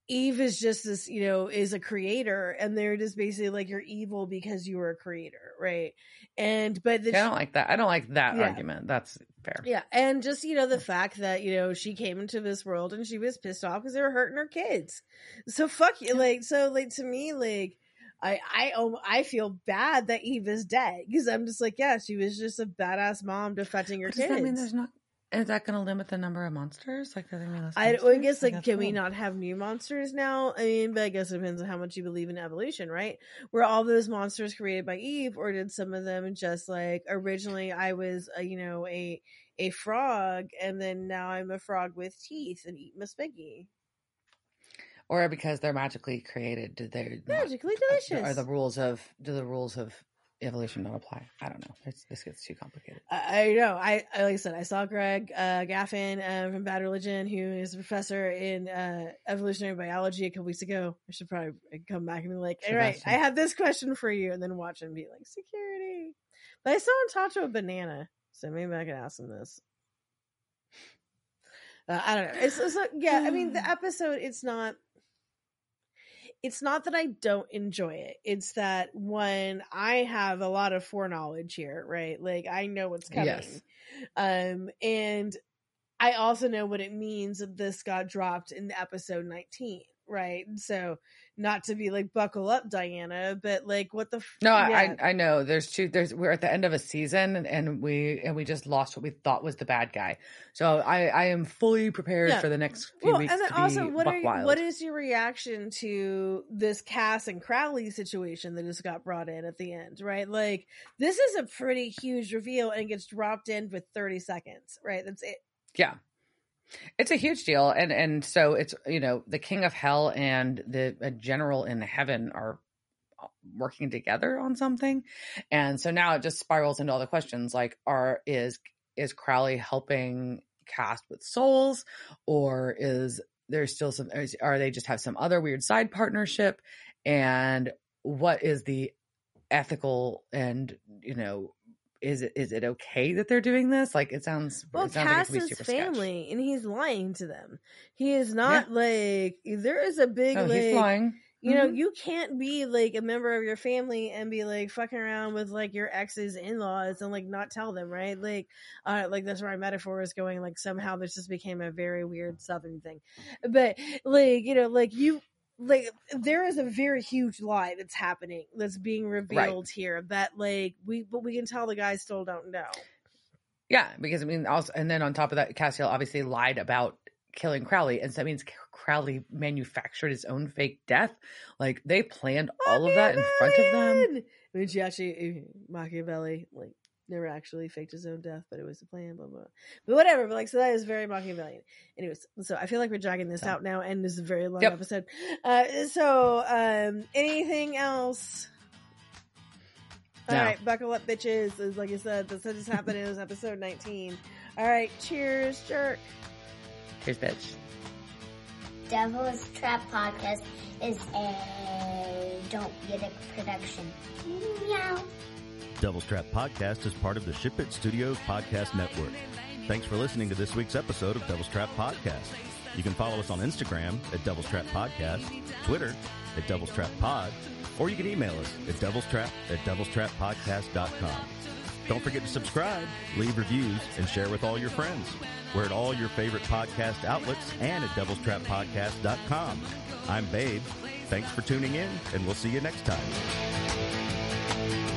eve is just this you know is a creator and they're just basically like you're evil because you were a creator right? And but the I don't like that. I don't like that Yeah. argument. That's fair. yeah, and just you know the fact that you know she came into this world and she was pissed off because they were hurting her kids. So fuck you, like so like to me like I I oh, I feel bad that Eve is dead because I'm just like yeah she was just a badass mom defending her does kids. that mean there's not is that going to limit the number of monsters? Like, are there gonna be less I, I guess like that's can we not have new monsters now? I mean, but I guess it depends on how much you believe in evolution, right? Were all those monsters created by Eve, or did some of them just like originally I was, a, you know, a a frog, and then now I'm a frog with teeth and eat Miss Piggy? or because they're magically created? Did they not- Magically delicious. Are delicious. the rules of do the rules of evolution not apply? I don't know. It's, this gets too complicated. I, I know. I, I like I said, I saw Greg uh, Graffin uh, from Bad Religion, who is a professor in uh, evolutionary biology, a couple weeks ago. I should probably come back and be like, "All right, I have this question for you," and then watch him be like, "Security." But I saw him talk to a banana, so maybe I can ask him this. Uh, I don't know. It's, it's like, yeah. I mean, the episode. It's not. It's not that I don't enjoy it. It's that when I have a lot of foreknowledge here, right? Like I know what's coming. Yes. Um, and I also know what it means that this got dropped in episode 19, right? So not to be like buckle up, Diana, but like what the f- No, yeah. I I know. There's two. There's we're at the end of a season, and, and we and we just lost what we thought was the bad guy. So I I am fully prepared Yeah. for the next few well, weeks and then to also, what are you, wild. what is your reaction to this Cass and Crowley situation that just got brought in at the end, right? Like this is a pretty huge reveal and gets dropped in with 30 seconds, right? That's it. Yeah. It's a huge deal. And and so it's you know, the king of hell and the a general in heaven are uh, working together on something. And so now it just spirals into all the questions like are is is Crowley helping cast with souls or is there still some are they just have some other weird side partnership and what is the ethical and you know is it is it okay that they're doing this? Like it sounds. Well, it sounds like Cass could is super sketch. family, and he's lying to them. He is not like there is a big No, like Oh, he's lying. you know Mhm. you can't be like a member of your family and be like fucking around with like your ex's in-laws and like not tell them right like uh like that's where my metaphor is going like somehow this just became a very weird southern thing but like you know like you like there is a very huge lie that's happening that's being revealed here that like we but we can tell the guys still don't know Yeah, because I mean, also, and then on top of that, Castiel obviously lied about killing Crowley, and so that means Crowley manufactured his own fake death. Like they planned all of that in front of them. Machiavellian! I mean, she actually Machiavelli like never actually faked his own death, but it was a plan. Blah blah. blah. But whatever. But like, so that is very Machiavellian. Anyways, so I feel like we're dragging this So- out now, and this is a very long Yep. episode. Uh, so, um, anything else? All No. right, buckle up, bitches. As like I said, this has just happened. It was episode nineteen. All right, cheers, jerk. Here's bitch. Devil's Trap Podcast is a Don't Get It production. Meow. Devil's Trap Podcast is part of the Ship It Studios Podcast Network. Thanks for listening to this week's episode of Devil's Trap Podcast. You can follow us on Instagram at Devil's Trap Podcast, Twitter at Devil's Trap Pod, or you can email us at devilstrap at devilstrappodcast.com. Don't forget to subscribe, leave reviews, and share with all your friends. We're at all your favorite podcast outlets and at devilstrappodcast.com. I'm Babe. Thanks for tuning in, and we'll see you next time.